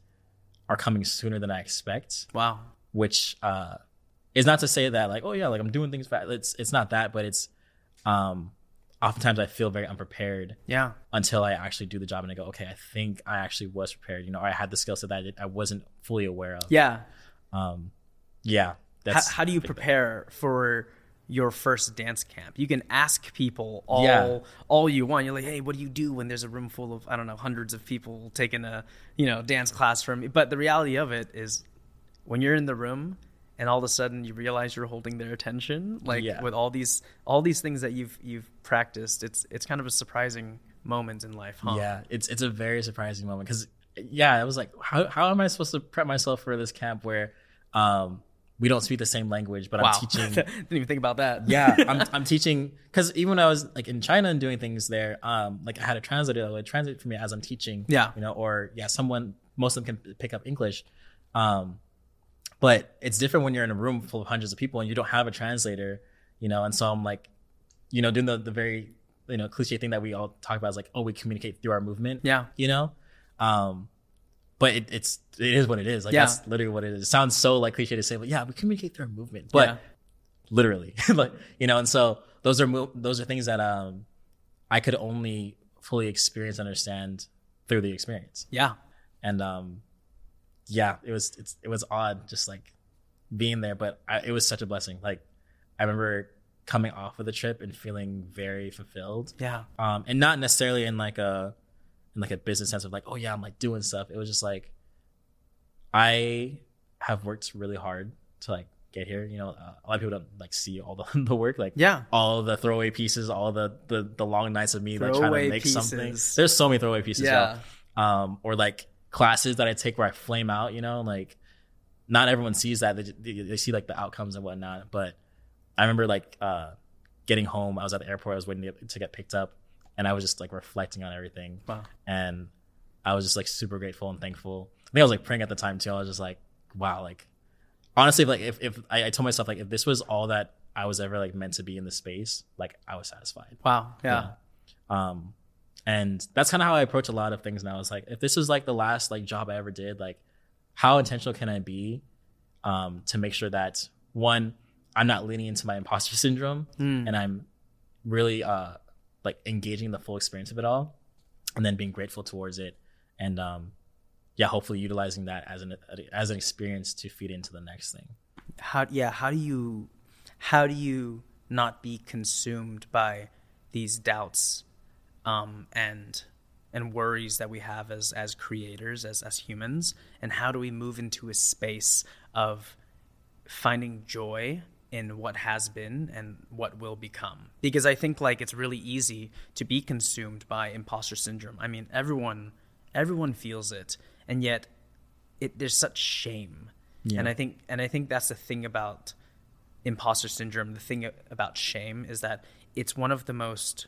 are coming sooner than I expect, Wow. which uh, is not to say that like oh yeah like I'm doing things fast. It's it's not that, but it's um, oftentimes I feel very unprepared Yeah. until I actually do the job and I go okay I think I actually was prepared, you know, or I had the skill set that I, I wasn't fully aware of. Yeah. Um, yeah. How, That's how do you prepare for your first dance camp? You can ask people all Yeah. all you want. You're like, hey, what do you do when there's a room full of I don't know hundreds of people taking a you know dance class from me? But the reality of it is, when you're in the room and all of a sudden you realize you're holding their attention, like Yeah. with all these all these things that you've you've practiced, it's it's kind of a surprising moment in life, huh? Yeah, it's it's a very surprising moment because yeah, I was like, how how am I supposed to prep myself for this camp where um we don't speak the same language, but Wow. I'm teaching. Didn't even think about that. yeah, I'm I'm teaching because even when I was like in China and doing things there, um, like I had a translator that would translate for me as I'm teaching. Yeah. you know, or yeah, someone most of them can pick up English. Um, but it's different when you're in a room full of hundreds of people and you don't have a translator, you know. And so I'm like, you know, doing the the very you know cliche thing that we all talk about is like, oh, we communicate through our movement Yeah. you know um but it, it's it is what it is like Yeah. that's literally what it is it sounds so like cliche to say but yeah we communicate through our movement but Yeah. literally like you know and so those are mo- those are things that um i could only fully experience understand through the experience Yeah. and um yeah it was it's it was odd just like being there but I, it was such a blessing like i remember coming off of the trip and feeling very fulfilled Yeah. um, and not necessarily in like a in like a business sense of like oh yeah I'm like doing stuff. It was just like I have worked really hard to like get here. You know, uh, a lot of people don't like see all the, the work, like Yeah. all the throwaway pieces, all the the, the long nights of me like trying to make something. There's so many throwaway pieces, Yeah. yeah. Um, or like classes that I take where I flame out. You know, like not everyone sees that. They, they, they see like the outcomes and whatnot. But I remember like uh, getting home. I was at the airport. I was waiting to get, to get picked up, and I was just like reflecting on everything. Wow. And I was just like super grateful and thankful. I think I was like praying at the time too. I was just like, wow, like honestly, like if if I, I told myself like if this was all that I was ever like meant to be in the space, like I was satisfied. Wow. Yeah. Um, and that's kind of how I approach a lot of things now. It's like if this was like the last like job I ever did, like how intentional can I be um, to make sure that one, I'm not leaning into my imposter syndrome Mm. and I'm really uh, like engaging the full experience of it all, and then being grateful towards it, and um, yeah, hopefully utilizing that as an as an experience to feed into the next thing. how yeah how do you how do you not be consumed by these doubts um, and and worries that we have as as creators as as humans and how do we move into a space of finding joy in what has been and what will become? Because i think like it's really easy to be consumed by imposter syndrome. I mean everyone everyone feels it and yet it there's such shame. And i think and i think that's the thing about imposter syndrome. The thing about shame is that it's one of the most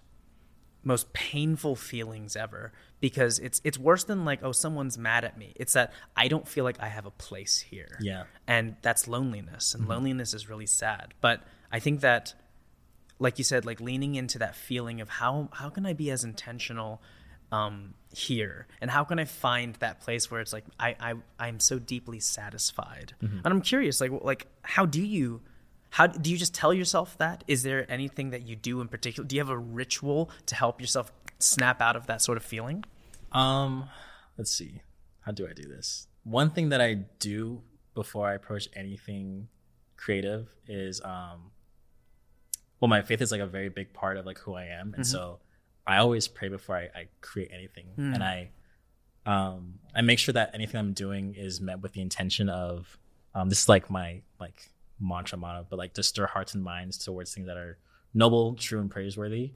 most painful feelings ever because it's it's worse than like oh someone's mad at me it's that i don't feel like i have a place here Yeah. and that's loneliness and loneliness is really sad but i think that like you said, like leaning into that feeling of how how can I be as intentional um, here, and how can I find that place where it's like I I I'm so deeply satisfied. Mm-hmm. And I'm curious, like like how do you how do you just tell yourself that? Is there anything that you do in particular? Do you have a ritual to help yourself snap out of that sort of feeling? Um, let's see. How do I do this? One thing that I do before I approach anything creative is um well my faith is like a very big part of like who I am. And so I always pray before I, I create anything. And I um I make sure that anything I'm doing is met with the intention of um this is like my like mantra motto, but like to stir hearts and minds towards things that are noble, true, and praiseworthy.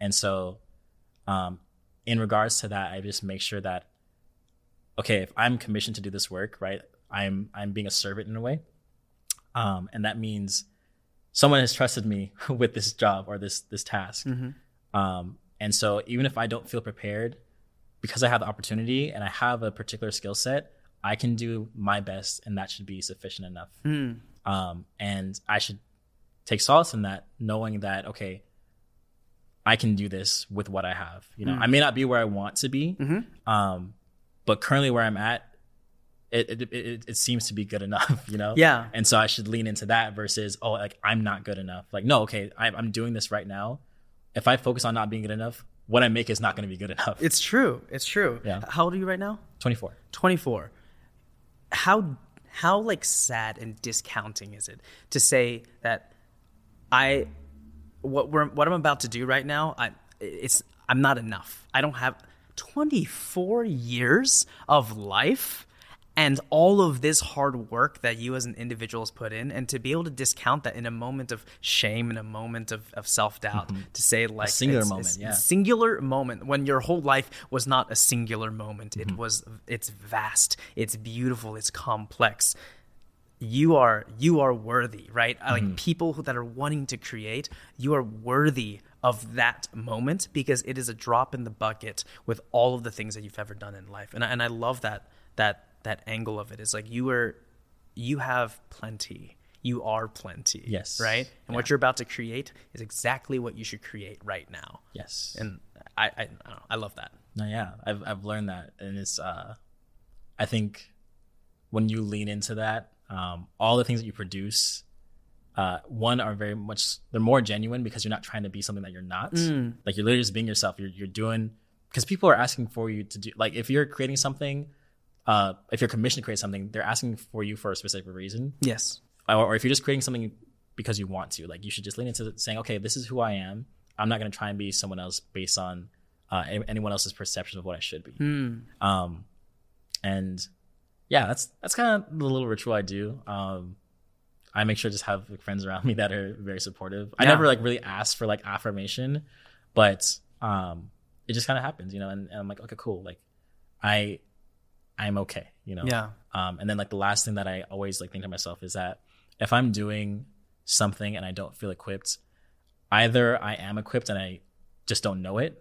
And so um in regards to that, I just make sure that okay, if I'm commissioned to do this work, right, I'm I'm being a servant in a way, um, and that means someone has trusted me with this job or this this task, um, and so even if I don't feel prepared, because I have the opportunity and I have a particular skill set, I can do my best, and that should be sufficient enough. Um, and I should take solace in that, knowing that okay, I can do this with what I have. You know, I may not be where I want to be, um, but currently where I'm at, it, it it it seems to be good enough. You know, Yeah. And so I should lean into that versus oh, like I'm not good enough. Like no, okay, I'm I'm doing this right now. If I focus on not being good enough, what I make is not going to be good enough. It's true. It's true. Yeah. How old are you right now? 24. 24 how how like sad and discounting is it to say that i what we're what i'm about to do right now i it's i'm not enough. I don't have 24 years of life and all of this hard work that you as an individual has put in and to be able to discount that in a moment of shame in a moment of, of self-doubt to say like a singular it's- moment, it's- yeah. singular moment when your whole life was not a singular moment Mm-hmm. it was it's vast it's beautiful it's complex you are you are worthy right Mm-hmm. like people who, that are wanting to create you are worthy of that moment because it is a drop in the bucket with all of the things that you've ever done in life and I, and I love that that that angle of it is like you are you have plenty you are plenty Yes. right and what you're about to create is exactly what you should create right now Yes. and I I, I, know, I love that. No, yeah, I've I've learned that, and it's uh, I think when you lean into that, um, all the things that you produce, uh, one are very much they're more genuine because you're not trying to be something that you're not. Like you're literally just being yourself. You're you're doing because people are asking for you to do like if you're creating something, uh, if you're commissioned to create something, they're asking for you for a specific reason Yes. or, or if you're just creating something because you want to, like you should just lean into saying, okay, this is who I am. I'm not going to try and be someone else based on uh, anyone else's perception of what I should be. Um, and yeah, that's that's kind of the little ritual I do. Um, I make sure to just have like, friends around me that are very supportive. I never like really ask for like affirmation, but um, it just kind of happens, you know. And, and I'm like, okay, cool. Like, I, I'm okay, you know. Yeah. Um, and then like the last thing that I always like think to myself is that if I'm doing something and I don't feel equipped, either I am equipped and I just don't know it,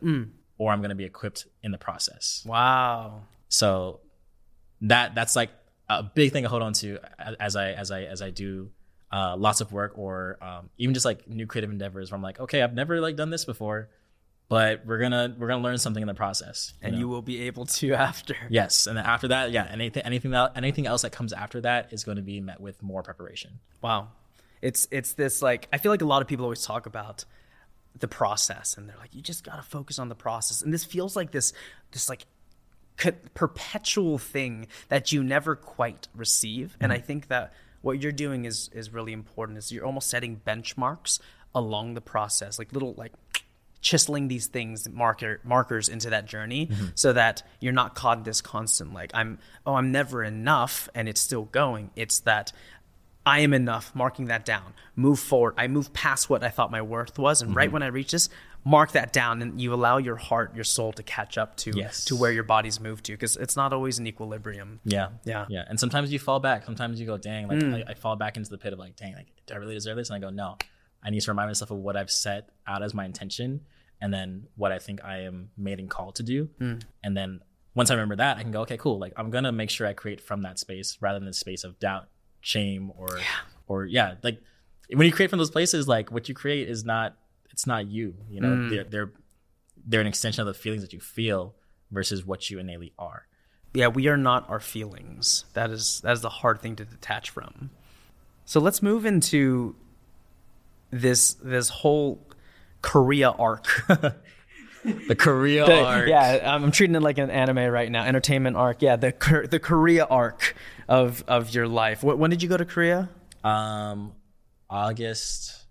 or I'm gonna be equipped in the process. Wow. So that that's like a big thing I hold on to as I as I as I do uh, lots of work or um, even just like new creative endeavors where I'm like, okay, I've never like done this before, but we're gonna we're gonna learn something in the process. And know? you will be able to after. Yes, and then after that, yeah, anything anything that anything else that comes after that is going to be met with more preparation. Wow. It's it's this like I feel like a lot of people always talk about the process and they're like you just got to focus on the process. And this feels like this this like perpetual thing that you never quite receive. And I mm-hmm. think that what you're doing is is really important is you're almost setting benchmarks along the process, like little like chiseling these things marker markers into that journey mm-hmm. so that you're not caught in this constant like I'm oh I'm never enough and it's still going. It's that I am enough, marking that down. Move forward. I move past what I thought my worth was, and right mm-hmm. when I reach this, mark that down, and you allow your heart, your soul to catch up to Yes. to where your body's moved to, because it's not always in equilibrium. Yeah, Yeah. yeah. And sometimes you fall back. Sometimes you go, dang, like mm. I, I fall back into the pit of like, dang, like do I really deserve this? And I go, no. I need to remind myself of what I've set out as my intention, and then what I think I am made and called to do. And then once I remember that, I can go, okay, cool. Like I'm gonna make sure I create from that space rather than the space of doubt, shame, or or yeah, like when you create from those places, like what you create is not it's not you. You know, Mm. they're they're they're an extension of the feelings that you feel versus what you innately are. yeah, we are not our feelings. That is that is the hard thing to detach from. So let's move into this this whole Korea arc. The Korea The- arc. Yeah, I'm treating it like an anime right now. Entertainment arc. Yeah, the the Korea arc of of your life. When did you go to Korea? Um, August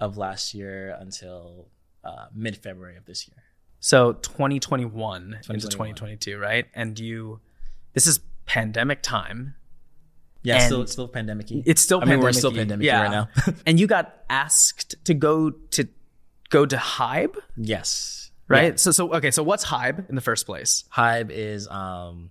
of last year until uh, mid February of this year. So 2021, into 2022, right? And you, this is pandemic time. Yeah, And- still it's still pandemic. It's still I mean, we're still pandemic yeah. right now. and you got asked to go to go to Hybe, yes. right? Yeah. So so okay, so what's Hybe in the first place? Hybe is um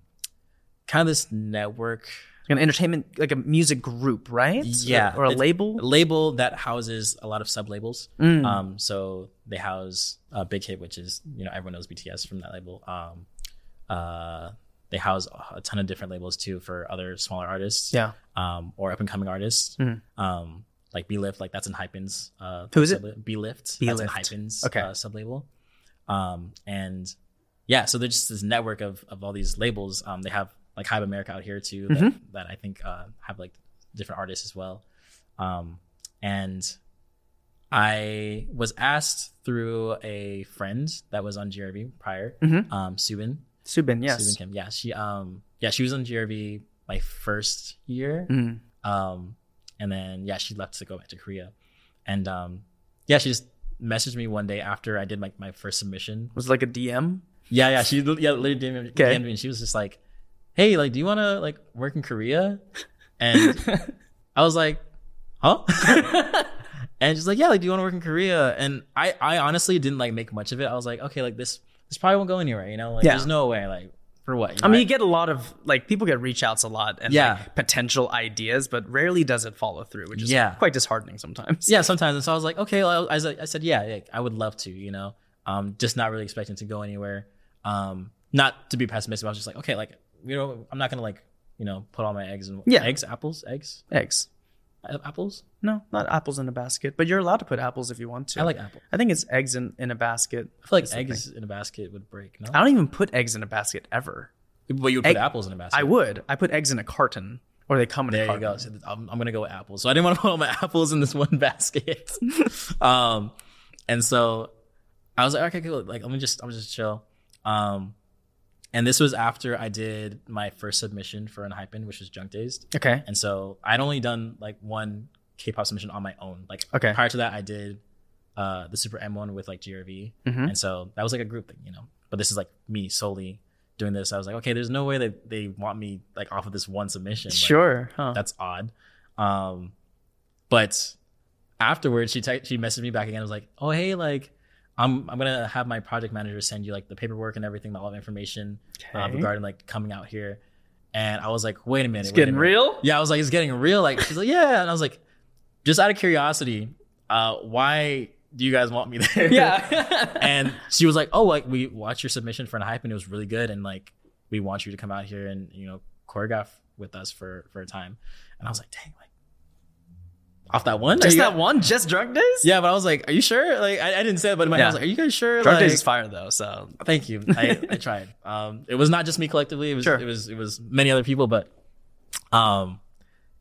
kind of this network An entertainment like a music group, right? Yeah, Or, or a it's- label? a label that houses a lot of sub labels. Mm. Um, so they house uh, Big Hit, which is you know everyone knows BTS from that label. Um, uh, they house a ton of different labels too for other smaller artists. Yeah. Um, or up and coming artists. Mhm. Um, like Belift, like that's Enhypen's. Uh, Who is it? Belift. B That's in Lift. Hypen's. Okay. Uh, sub label. Um, and yeah, so there's just this network of of all these labels. Um, they have like Hybe America out here too that, Mm-hmm. that I think uh, have like different artists as well. Um, and I was asked through a friend that was on GRV prior, Mhm. um, Subin. Subin, yes. Subin Kim. Yeah, she um yeah she was on GRV my first year. Mm. Um, and then yeah, she left to go back to Korea, and um, yeah, she just messaged me one day after I did like my first submission. Was it like a DM? Yeah, yeah, she yeah literally DM'd Okay. DM'd me and she was just like, "Hey, like, do you want to like work in Korea?" And I was like, "Huh?" and she's like, "Yeah, like, do you want to work in Korea?" And I I honestly didn't like make much of it. I was like, "Okay, like this this probably won't go anywhere, you know? Like, Yeah. there's no way, like." For what? You I know, mean, you get a lot of like people get reach outs a lot and Yeah. like, potential ideas, but rarely does it follow through, which is Yeah. quite disheartening sometimes. yeah sometimes and so i was like okay well, I, I said yeah like, i would love to you know um just not really expecting to go anywhere um not to be pessimistic but i was just like okay like you know i'm not gonna like you know put all my eggs in Yeah. eggs apples eggs Eggs. Apples No, not apples in a basket, but you're allowed to put apples if you want to. i like apple I think it's eggs in, in a basket. i feel like eggs in a basket would break no I don't even put eggs in a basket ever. but you would egg- put apples in a basket I would. I put eggs in a carton, or they come in a there you carton. go so I'm, I'm gonna go with apples so i didn't want to put all my apples in this one basket um and so i was like okay cool like let me just i'm just chill um and this was after i did my first submission for Enhypen which was Drunk-Dazed Okay. and so i'd only done like one k-pop submission on my own like Okay. prior to that i did uh the super m1 with like grv Mhm. and so that was like a group thing you know but this is like me solely doing this i was like okay there's no way that they want me like off of this one submission Like, Sure. Huh. that's odd. Um, but afterwards, she te- she messaged me back again. and was like, "Oh hey, like I'm I'm gonna have my project manager send you like the paperwork and everything, all the information uh, regarding like coming out here." And I was like, "Wait a minute, It's wait getting minute." real. Yeah, I was like, "It's getting real." Like she's like, "Yeah," and I was like, "Just out of curiosity, uh, why do you guys want me there?" Yeah. and she was like, "Oh, like we watched your submission for an hype and it was really good, and like we want you to come out here and you know choreograph with us for for a time." And I was like, "Dang, like off that one, Just you that one, just Drunk-Dazed. Yeah, but I was like, "Are you sure?" Like I, I didn't say it, but in my head, I was like, "Are you guys sure?" Drug like, days is fire though. So Thank you. I, I tried. Um, it was not just me collectively. It was Sure. it was it was many other people, but um,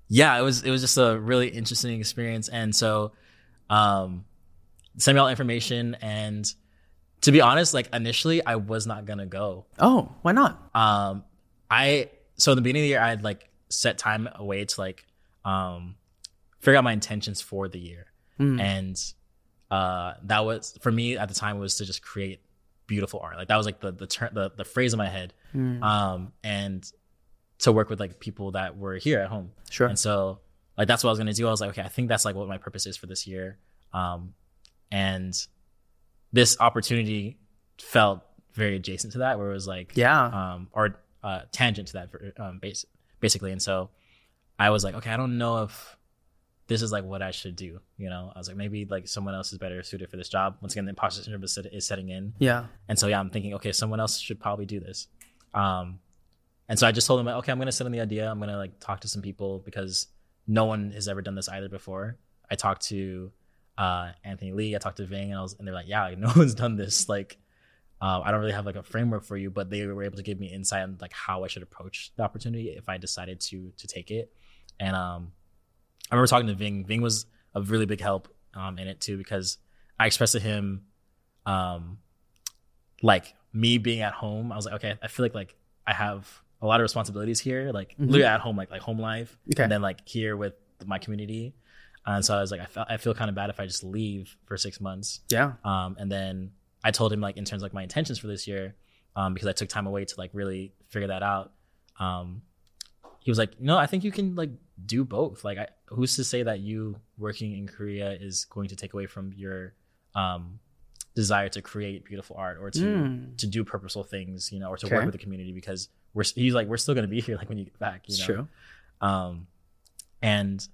yeah, it was it was just a really interesting experience. And so, um, send me all information. And to be honest, like initially, I was not gonna go. oh, why not? Um, I so in the beginning of the year, I had like set time away to like um figure out my intentions for the year Mm. and uh that was for me at the time was to just create beautiful art like that was like the the ter- the, the phrase in my head Mm. um and to work with like people that were here at home Sure. and so like that's what i was gonna do i was like okay i think that's like what my purpose is for this year um and this opportunity felt very adjacent to that where it was like Yeah. um, or uh, tangent to that, um, base, basically. And so I was like, okay, I don't know if this is like what I should do. You know, I was like, maybe like someone else is better suited for this job. Once again, the imposter syndrome is, is setting in, yeah. and so yeah, I'm thinking, okay, someone else should probably do this. Um, and so I just told him, okay, I'm gonna sit on the idea. I'm gonna like talk to some people because no one has ever done this either before. I talked to uh, Anthony Lee. I talked to Ving, and I was, and they're like, yeah, like, no one's done this. Like, uh, I don't really have like a framework for you, but they were able to give me insight on like how I should approach the opportunity if I decided to to take it. And um, I remember talking to Ving. Ving was a really big help um, in it too because I expressed to him, um, like me being at home. I was like, okay, I feel like like I have a lot of responsibilities here, like Mhm. literally at home, like like home life, Okay. and then like here with my community. And so I was like, I felt I feel kind of bad if I just leave for six months. Yeah. Um, and then I told him like in terms of like my intentions for this year, um, because I took time away to like really figure that out. Um, he was like, no, I think you can like do both. Like, I, who's to say that you working in Korea is going to take away from your um, desire to create beautiful art or to Mm. to do purposeful things, you know, or to Okay. work with the community because we're he's like we're still gonna be here like when you get back, you It's know. true. Um, and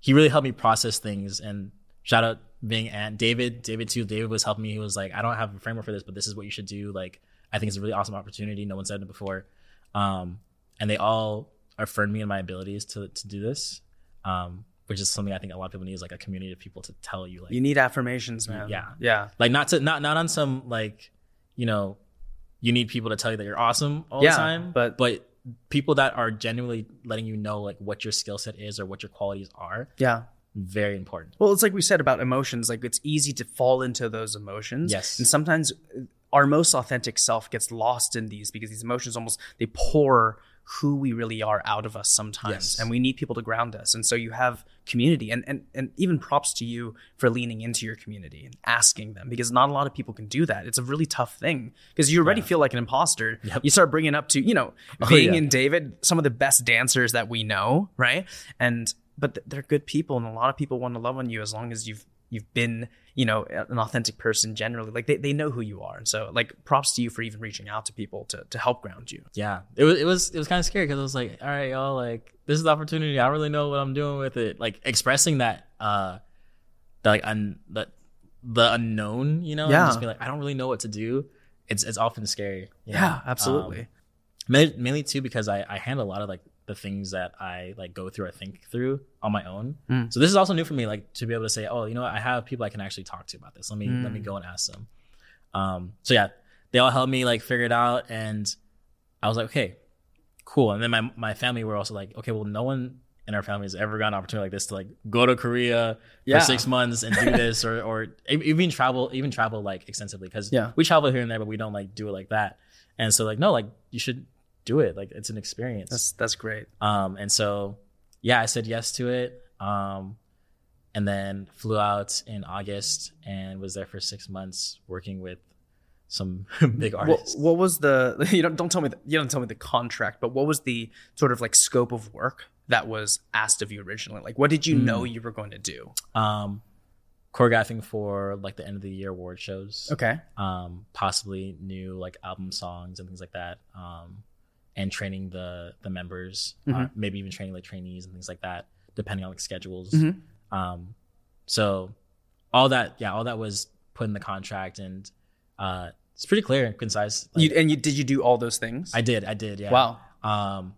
he really helped me process things. And shout out Ving and David, David too. David was helping me. He was like, I don't have a framework for this, but this is what you should do. Like, I think it's a really awesome opportunity. No one said it before. Um, and they all affirmed me in my abilities to to do this. Um, which is something I think a lot of people need is like a community of people to tell you like You need affirmations, man. Yeah. Yeah. like not to not not on some like you know you need people to tell you that you're awesome all Yeah, the time but- but people that are genuinely letting you know like what your skill set is or what your qualities are Yeah. very important Well, it's like we said about emotions. Like it's easy to fall into those emotions. Yes. And sometimes our most authentic self gets lost in these because these emotions almost they pour who we really are out of us sometimes. Yes. And we need people to ground us. And so you have community and, and and even props to you for leaning into your community and asking them because not a lot of people can do that. It's a really tough thing because you already Yeah. feel like an imposter. Yep. You start bringing up to, you know, Oh, Ving yeah. and David, some of the best dancers that we know, right? And but th- they're good people, and a lot of people want to love on you as long as you've you've been, you know, an authentic person generally. Like they, they know who you are, and so like props to you for even reaching out to people to to help ground you. yeah it was it was it was kind of scary because i was like all right y'all like this is the opportunity i don't really know what i'm doing with it like expressing that uh the like un the, the unknown you know and Yeah. just be like i don't really know what to do it's it's often scary? Yeah, absolutely. Um, mainly, mainly too because I, I handle a lot of like the things that I like go through or think through on my own. Mm. So this is also new for me, like to be able to say, oh, you know what, I have people I can actually talk to about this. Let me let me Mm. go and ask them. Um, so yeah, they all helped me like figure it out, and I was like, okay, cool. And then my my family were also like, okay, well, no one in our family has ever gotten an opportunity like this to like go to Korea Yeah. for six months and do this, or or even travel, even travel like extensively because Yeah. we travel here and there, but we don't like do it like that. And so like, no, like you should do it. Like it's an experience. That's that's great. Um, and so, yeah, I said yes to it. Um, and then flew out in August and was there for six months working with some big What, artists. what was the you don't don't tell me the, you don't tell me the contract, but what was the sort of like scope of work that was asked of you originally? Like, what did you know Mm. you were going to do? Um, choreographing for like the end of the year award shows. Okay. Um, possibly new like album songs and things like that. Um, and training the the members, uh, Mhm. maybe even training like trainees and things like that, depending on like schedules. Mhm. Um, so all that, yeah, all that was put in the contract, and uh, it's pretty clear and concise. Like, You, and you did you do all those things? I did, I did, yeah. Wow. Um,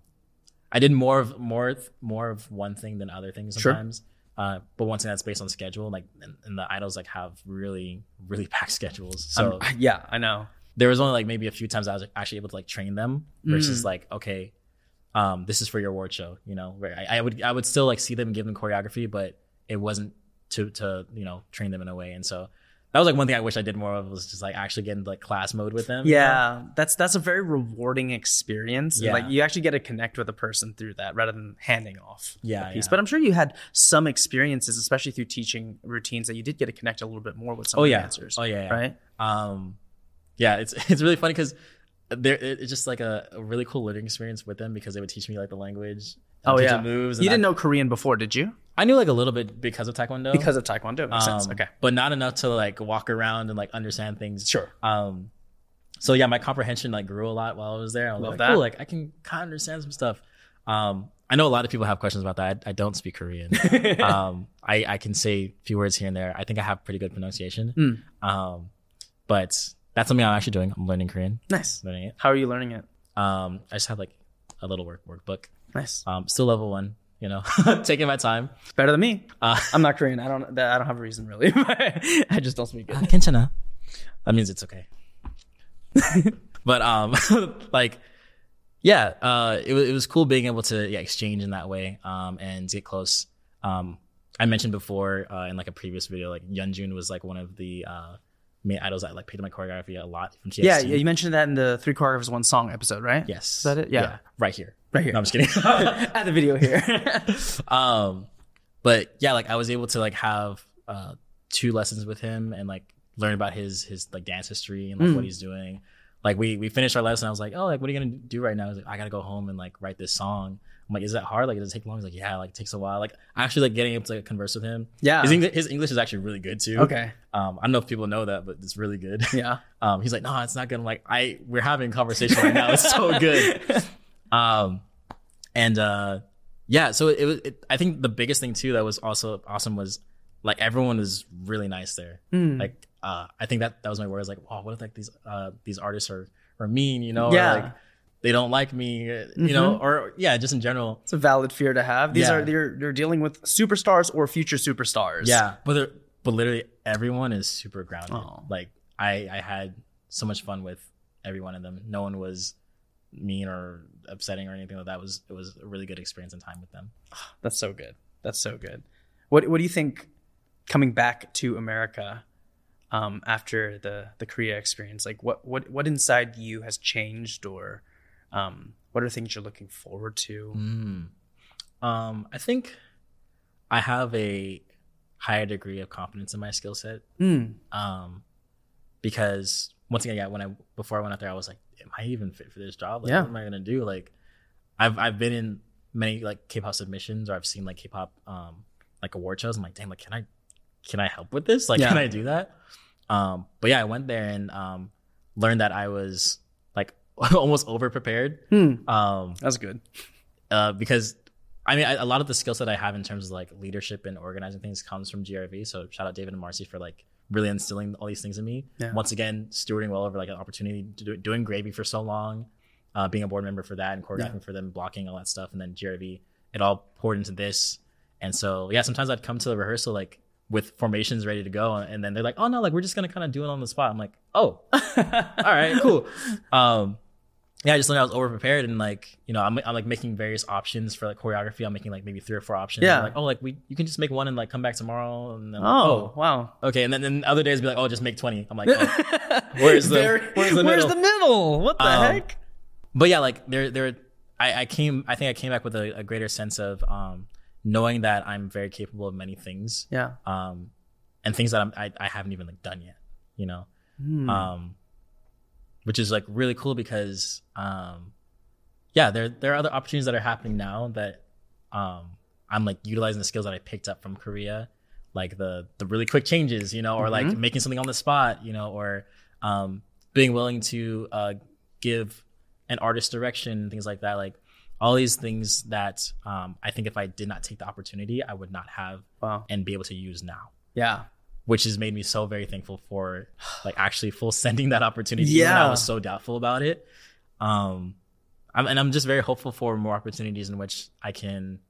I did more of more more of one thing than other things sometimes. Sure. Uh, but thing that's based on schedule, like, and, and the idols like have really really packed schedules. So Um, yeah, I know. There was only like maybe a few times I was actually able to like train them versus Mm. like okay, um, this is for your award show. You know, where I, I would I would still like see them and give them choreography, but it wasn't to to you know train them in a way. And so that was like one thing I wish I did more of was just like actually get into like class mode with them. you know? Yeah, that's that's a very rewarding experience. Yeah. Like you actually get to connect with a person through that rather than handing off Yeah, a piece. yeah. But I'm sure you had some experiences, especially through teaching routines, that you did get to connect a little bit more with some Oh of the yeah. dancers. Oh yeah. yeah. Right? Um, yeah, it's it's really funny because there it's just like a, a really cool learning experience with them because they would teach me like the language. Oh yeah. moves. You didn't I, know Korean before, did you? I knew like a little bit because of Taekwondo. Because of Taekwondo. Makes sense. Um, Okay. but not enough to like walk around and like understand things. Sure. Um, so yeah, my comprehension like grew a lot while I was there. I was Love like, that. cool, like I can kind of understand some stuff. Um, I know a lot of people have questions about that. I, I don't speak Korean. um, I, I can say a few words here and there. I think I have pretty good pronunciation. Mm. Um, but that's something I'm actually doing. I'm learning Korean. Nice. Learning it. How are you learning it? Um, I just had like a little work workbook. Nice. Um, still level one. You know, taking my time. Better than me. Uh, I'm not Korean. I don't. I don't have a reason really. I just don't speak ah, it. Uh, That means it's okay. but um, like, yeah, uh, it, it was cool being able to yeah, exchange in that way um, and get close. Um, I mentioned before uh, in like a previous video, like Yeonjun was like one of the uh, main idols that like picked up my choreography a lot from TXT. Yeah, yeah, you mentioned that in the three choreographers one song episode, right? Yes. Is that it? Yeah. right here. Right here. No, I'm just kidding. At the video here. um but yeah like i was able to like have uh two lessons with him and like learn about his his like dance history and like Mm. what he's doing like we we finished our lesson i was like oh like what are you gonna do right now i was like i gotta go home and like write this song i'm like is that hard? Like does it take long? He's like yeah like it takes a while. Like I actually like getting able to like, converse with him. Yeah. his, English, his english is actually really good too. Okay. um i don't know if people know that but it's really good. Yeah. um he's like no it's not good i'm like i we're having a conversation right now. It's so good. Um and uh yeah so it was it, i think the biggest thing too that was also awesome was like everyone was really nice there. Mm. like uh i think that that was my words like wow what if like these uh these artists are are mean you know? Yeah. or like they don't like me uh, you know or yeah just in general It's a valid fear to have. These Yeah. are they're they're dealing with superstars or future superstars. yeah but they're- but literally everyone is super grounded Oh. like i i had so much fun with every one of them no one was mean or upsetting or anything like that It was it was a really good experience and time with them That's so good. That's so good. What what do you think coming back to America um, after the the Korea experience? Like what what what inside you has changed or um, what are things you're looking forward to? Mm. Um, I think I have a higher degree of confidence in my skill set. Mm. Um, because once again, yeah, when I before I went out there, I was like, "Am I even fit for this job? Like, Yeah. what am I gonna do?" Like, I've I've been in many like K-pop submissions, or I've seen like K-pop um like award shows. I'm like, damn, like, can I can I help with this? Like, Yeah. can I do that? Um, but yeah, I went there and um learned that I was almost over prepared. Hmm. Um, That's good. uh, because I mean, I, a lot of the skills that I have in terms of like leadership and organizing things comes from GRV. So shout out David and Marcy for like really instilling all these things in me. Yeah. Once again, stewarding well over like an opportunity to do, doing gravy for so long, uh, being a board member for that and choreographing for them, blocking all that stuff, and then GRV. It all poured into this, and so yeah, sometimes I'd come to the rehearsal like with formations ready to go, and then they're like, "Oh no, like we're just gonna kind of do it on the spot." I'm like, "Oh, all right, cool." Um, yeah, I just learned I was over prepared and like, you know, I'm, I'm like making various options for like choreography. I'm making like maybe three or four options. Yeah. Like, oh, like we, you can just make one and like come back tomorrow. And then, Oh, wow. oh, okay. And then, then other days be like, oh, just make 20. I'm like, oh. Where's the- Very- where's the where's middle? the middle? What the Um, heck? but yeah, like there, there, I, I came, I think I came back with a, a greater sense of, um, knowing that I'm very capable of many things. Yeah. Um, and things that I'm, I, I haven't even like done yet, you know? Hmm. um, which is like really cool because um, yeah, there there are other opportunities that are happening now that um, I'm like utilizing the skills that I picked up from Korea, like the the really quick changes, you know, or like Mhm. making something on the spot, you know, or um, being willing to uh, give an artist direction, things like that, like. All these things that um, I think if I did not take the opportunity, I would not have wow. and be able to use now Yeah. Which has made me so very thankful for like actually full sending that opportunity. Yeah. I was so doubtful about it. Um, I'm, and I'm just very hopeful for more opportunities in which I can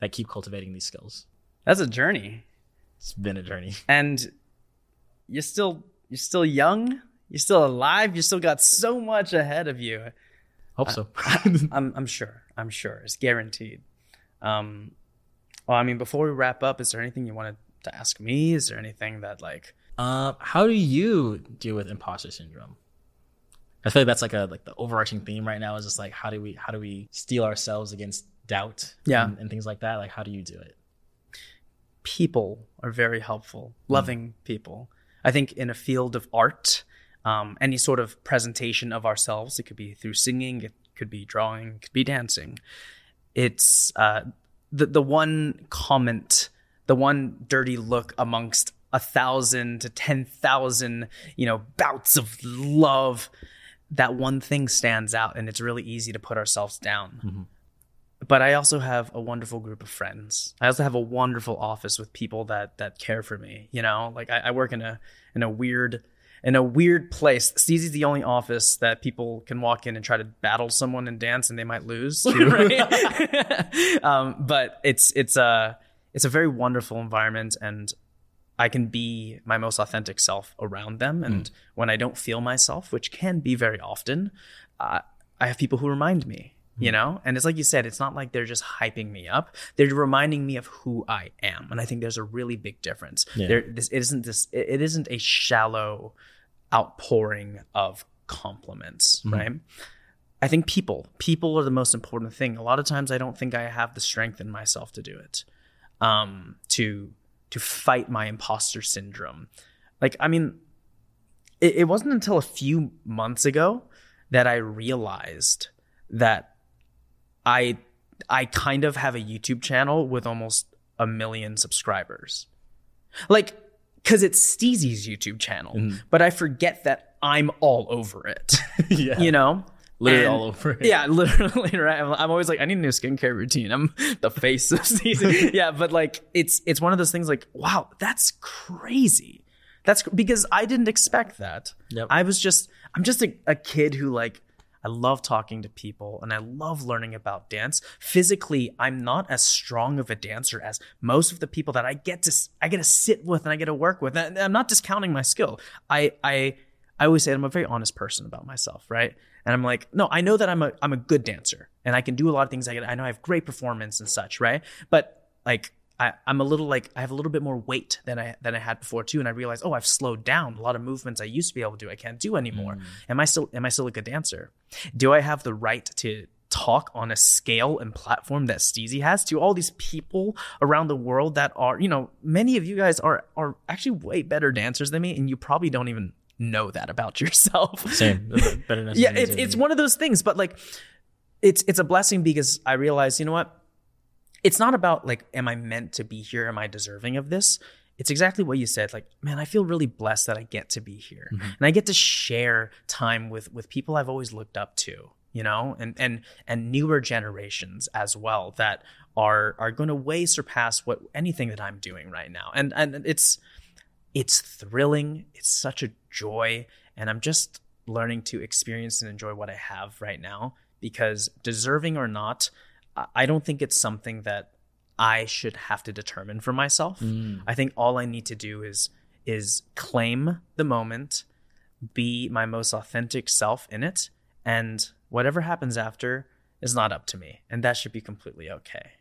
like keep cultivating these skills. That's a journey. It's been a journey. and you're still you're still young you're still alive you still got so much ahead of you Hope so. i'm i'm sure i'm sure it's guaranteed um well i mean before we wrap up is there anything you wanted to ask me? Is there anything that like uh, how do you deal with imposter syndrome? I feel like that's like a like the overarching theme right now is just like how do we how do we steel ourselves against doubt Yeah. and, and things like that? Like how do you do it? People are very helpful. Loving people. I think in a field of art um, any sort of presentation of ourselves it could be through singing it could be drawing it could be dancing. It's uh, the the one comment, the one dirty look amongst a thousand to ten thousand, you know, bouts of love. That one thing stands out, and it's really easy to put ourselves down. Mhm. But I also have a wonderful group of friends. I also have a wonderful office with people that that care for me. You know, like I, I work in a in a weird in a weird place. Steezy's the only office that people can walk in and try to battle someone and dance, and they might lose. um, but it's it's a it's a very wonderful environment, and I can be my most authentic self around them. And hmm. when I don't feel myself, which can be very often, uh, I have people who remind me. You hmm. know, and it's like you said, it's not like they're just hyping me up. They're reminding me of who I am, and I think there's a really big difference. Yeah. There, this it isn't this. It it isn't a shallow outpouring of compliments, hmm. right? I think people, people are the most important thing. A lot of times, I don't think I have the strength in myself to do it, um, to to fight my imposter syndrome. Like, I mean, it, it wasn't until a few months ago that I realized that I I kind of have a YouTube channel with almost a million subscribers. Like, because it's Steezy's YouTube channel, but I forget that I'm all over it. yeah. you know? Literally And- all over it. Yeah, literally, right? I'm, always like, I need a new skincare routine. I'm the face of season. yeah, but like, it's it's one of those things like, wow, that's crazy. That's because I didn't expect that. Yep. I was just, I'm just a, a kid who like, I love talking to people and I love learning about dance. Physically, I'm not as strong of a dancer as most of the people that I get to I get to sit with and I get to work with. And I'm not discounting my skill. I I I always say I'm a very honest person about myself, right? And I'm like, no, I know that I'm a I'm a good dancer and I can do a lot of things. I get, I know I have great performance and such, right? But like I, I'm a little like I have a little bit more weight than I than I had before too, and I realized oh I've slowed down a lot of movements I used to be able to do I can't do anymore. Mm. Am I still am I still a good dancer? Do I have the right to talk on a scale and platform that Steezy has to all these people around the world that are you know many of you guys are are actually way better dancers than me, and you probably don't even know that about yourself. Same. Yeah, it's it's one of those things, but like it's it's a blessing because I realize, you know what? It's not about like, am I meant to be here? Am I deserving of this? It's exactly what you said. Like, man, I feel really blessed that I get to be here, and I get to share time with with people I've always looked up to, you know, and and and newer generations as well that are are going to way surpass what anything that I'm doing right now, and and it's it's thrilling. It's such a joy. And I'm just learning to experience and enjoy what I have right now because deserving or not, I- don't think it's something that I should have to determine for myself. Mm. I think all I need to do is is claim the moment, be my most authentic self in it, and whatever happens after is not up to me. And that should be completely okay.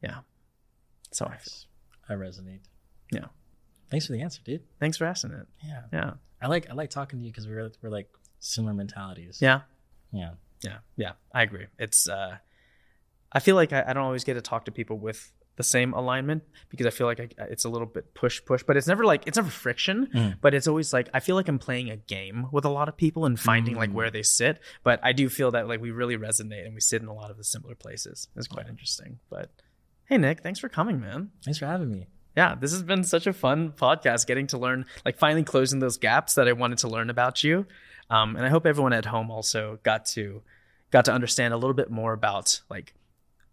Yeah. So how I feel. I resonate. Yeah. Thanks for the answer, dude. Thanks for asking it. Yeah. Yeah. I like I like talking to you because we're we're like similar mentalities. Yeah. Yeah. Yeah, yeah, I agree. It's uh, I feel like I, I don't always get to talk to people with the same alignment because I feel like I, it's a little bit push push, but it's never like it's never friction. Mm. But it's always like I feel like I'm playing a game with a lot of people and finding like Mm. where they sit. But I do feel that like we really resonate and we sit in a lot of the similar places. It's quite interesting. But hey, Nick, thanks for coming, man. Thanks for having me. Yeah, this has been such a fun podcast getting to learn, like finally closing those gaps that I wanted to learn about you. Um, and I hope everyone at home also got to got to understand a little bit more about like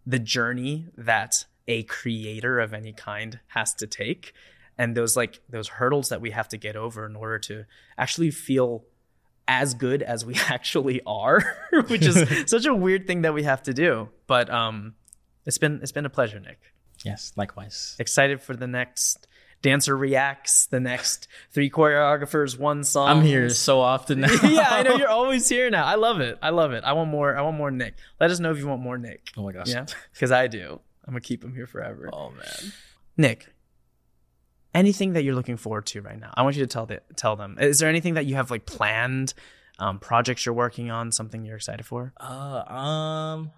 the journey that a creator of any kind has to take and those like those hurdles that we have to get over in order to actually feel as good as we actually are, which is such a weird thing that we have to do. But um it's been it's been a pleasure, Nick Yes, likewise. excited for the next dancer reacts the next three choreographers one song. I'm here so often now. yeah i know you're always here now. I love it i love it. I want more i want more nick. Let us know if you want more nick. Oh my gosh. yeah because i do. I'm gonna keep him here forever. Oh man. nick anything that you're looking forward to right now? I want you to tell the, tell them. Is there anything that you have like planned um, projects you're working on something you're excited for? Uh, um,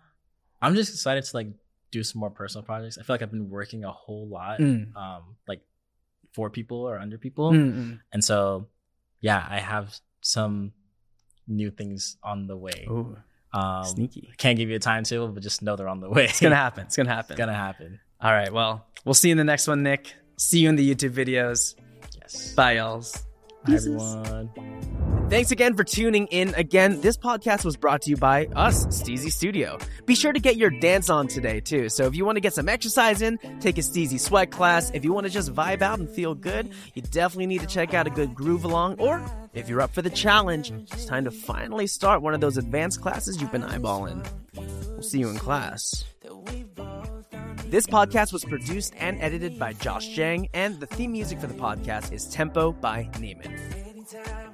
I'm just excited to like do some more personal projects. I feel like I've been working a whole lot, Mm. um, like for people or under people, Mm-mm. and so yeah, I have some new things on the way. Ooh, Um, sneaky Can't give you a timetable, but just know they're on the way. it's gonna happen it's gonna happen It's gonna happen. All right. Well, we'll see you in the next one, Nick. See you in the YouTube videos. Yes. Bye, y'all. Bye, everyone. Thanks again for tuning in. Again, this podcast was brought to you by us, Steezy Studio. Be sure to get your dance on today, too. So if you want to get some exercise in, take a Steezy sweat class. If you want to just vibe out and feel good, you definitely need to check out a good groove along. Or if you're up for the challenge, it's time to finally start one of those advanced classes you've been eyeballing. We'll see you in class. This podcast was produced and edited by Josh Jang, and the theme music for the podcast is Tempo by Neiman.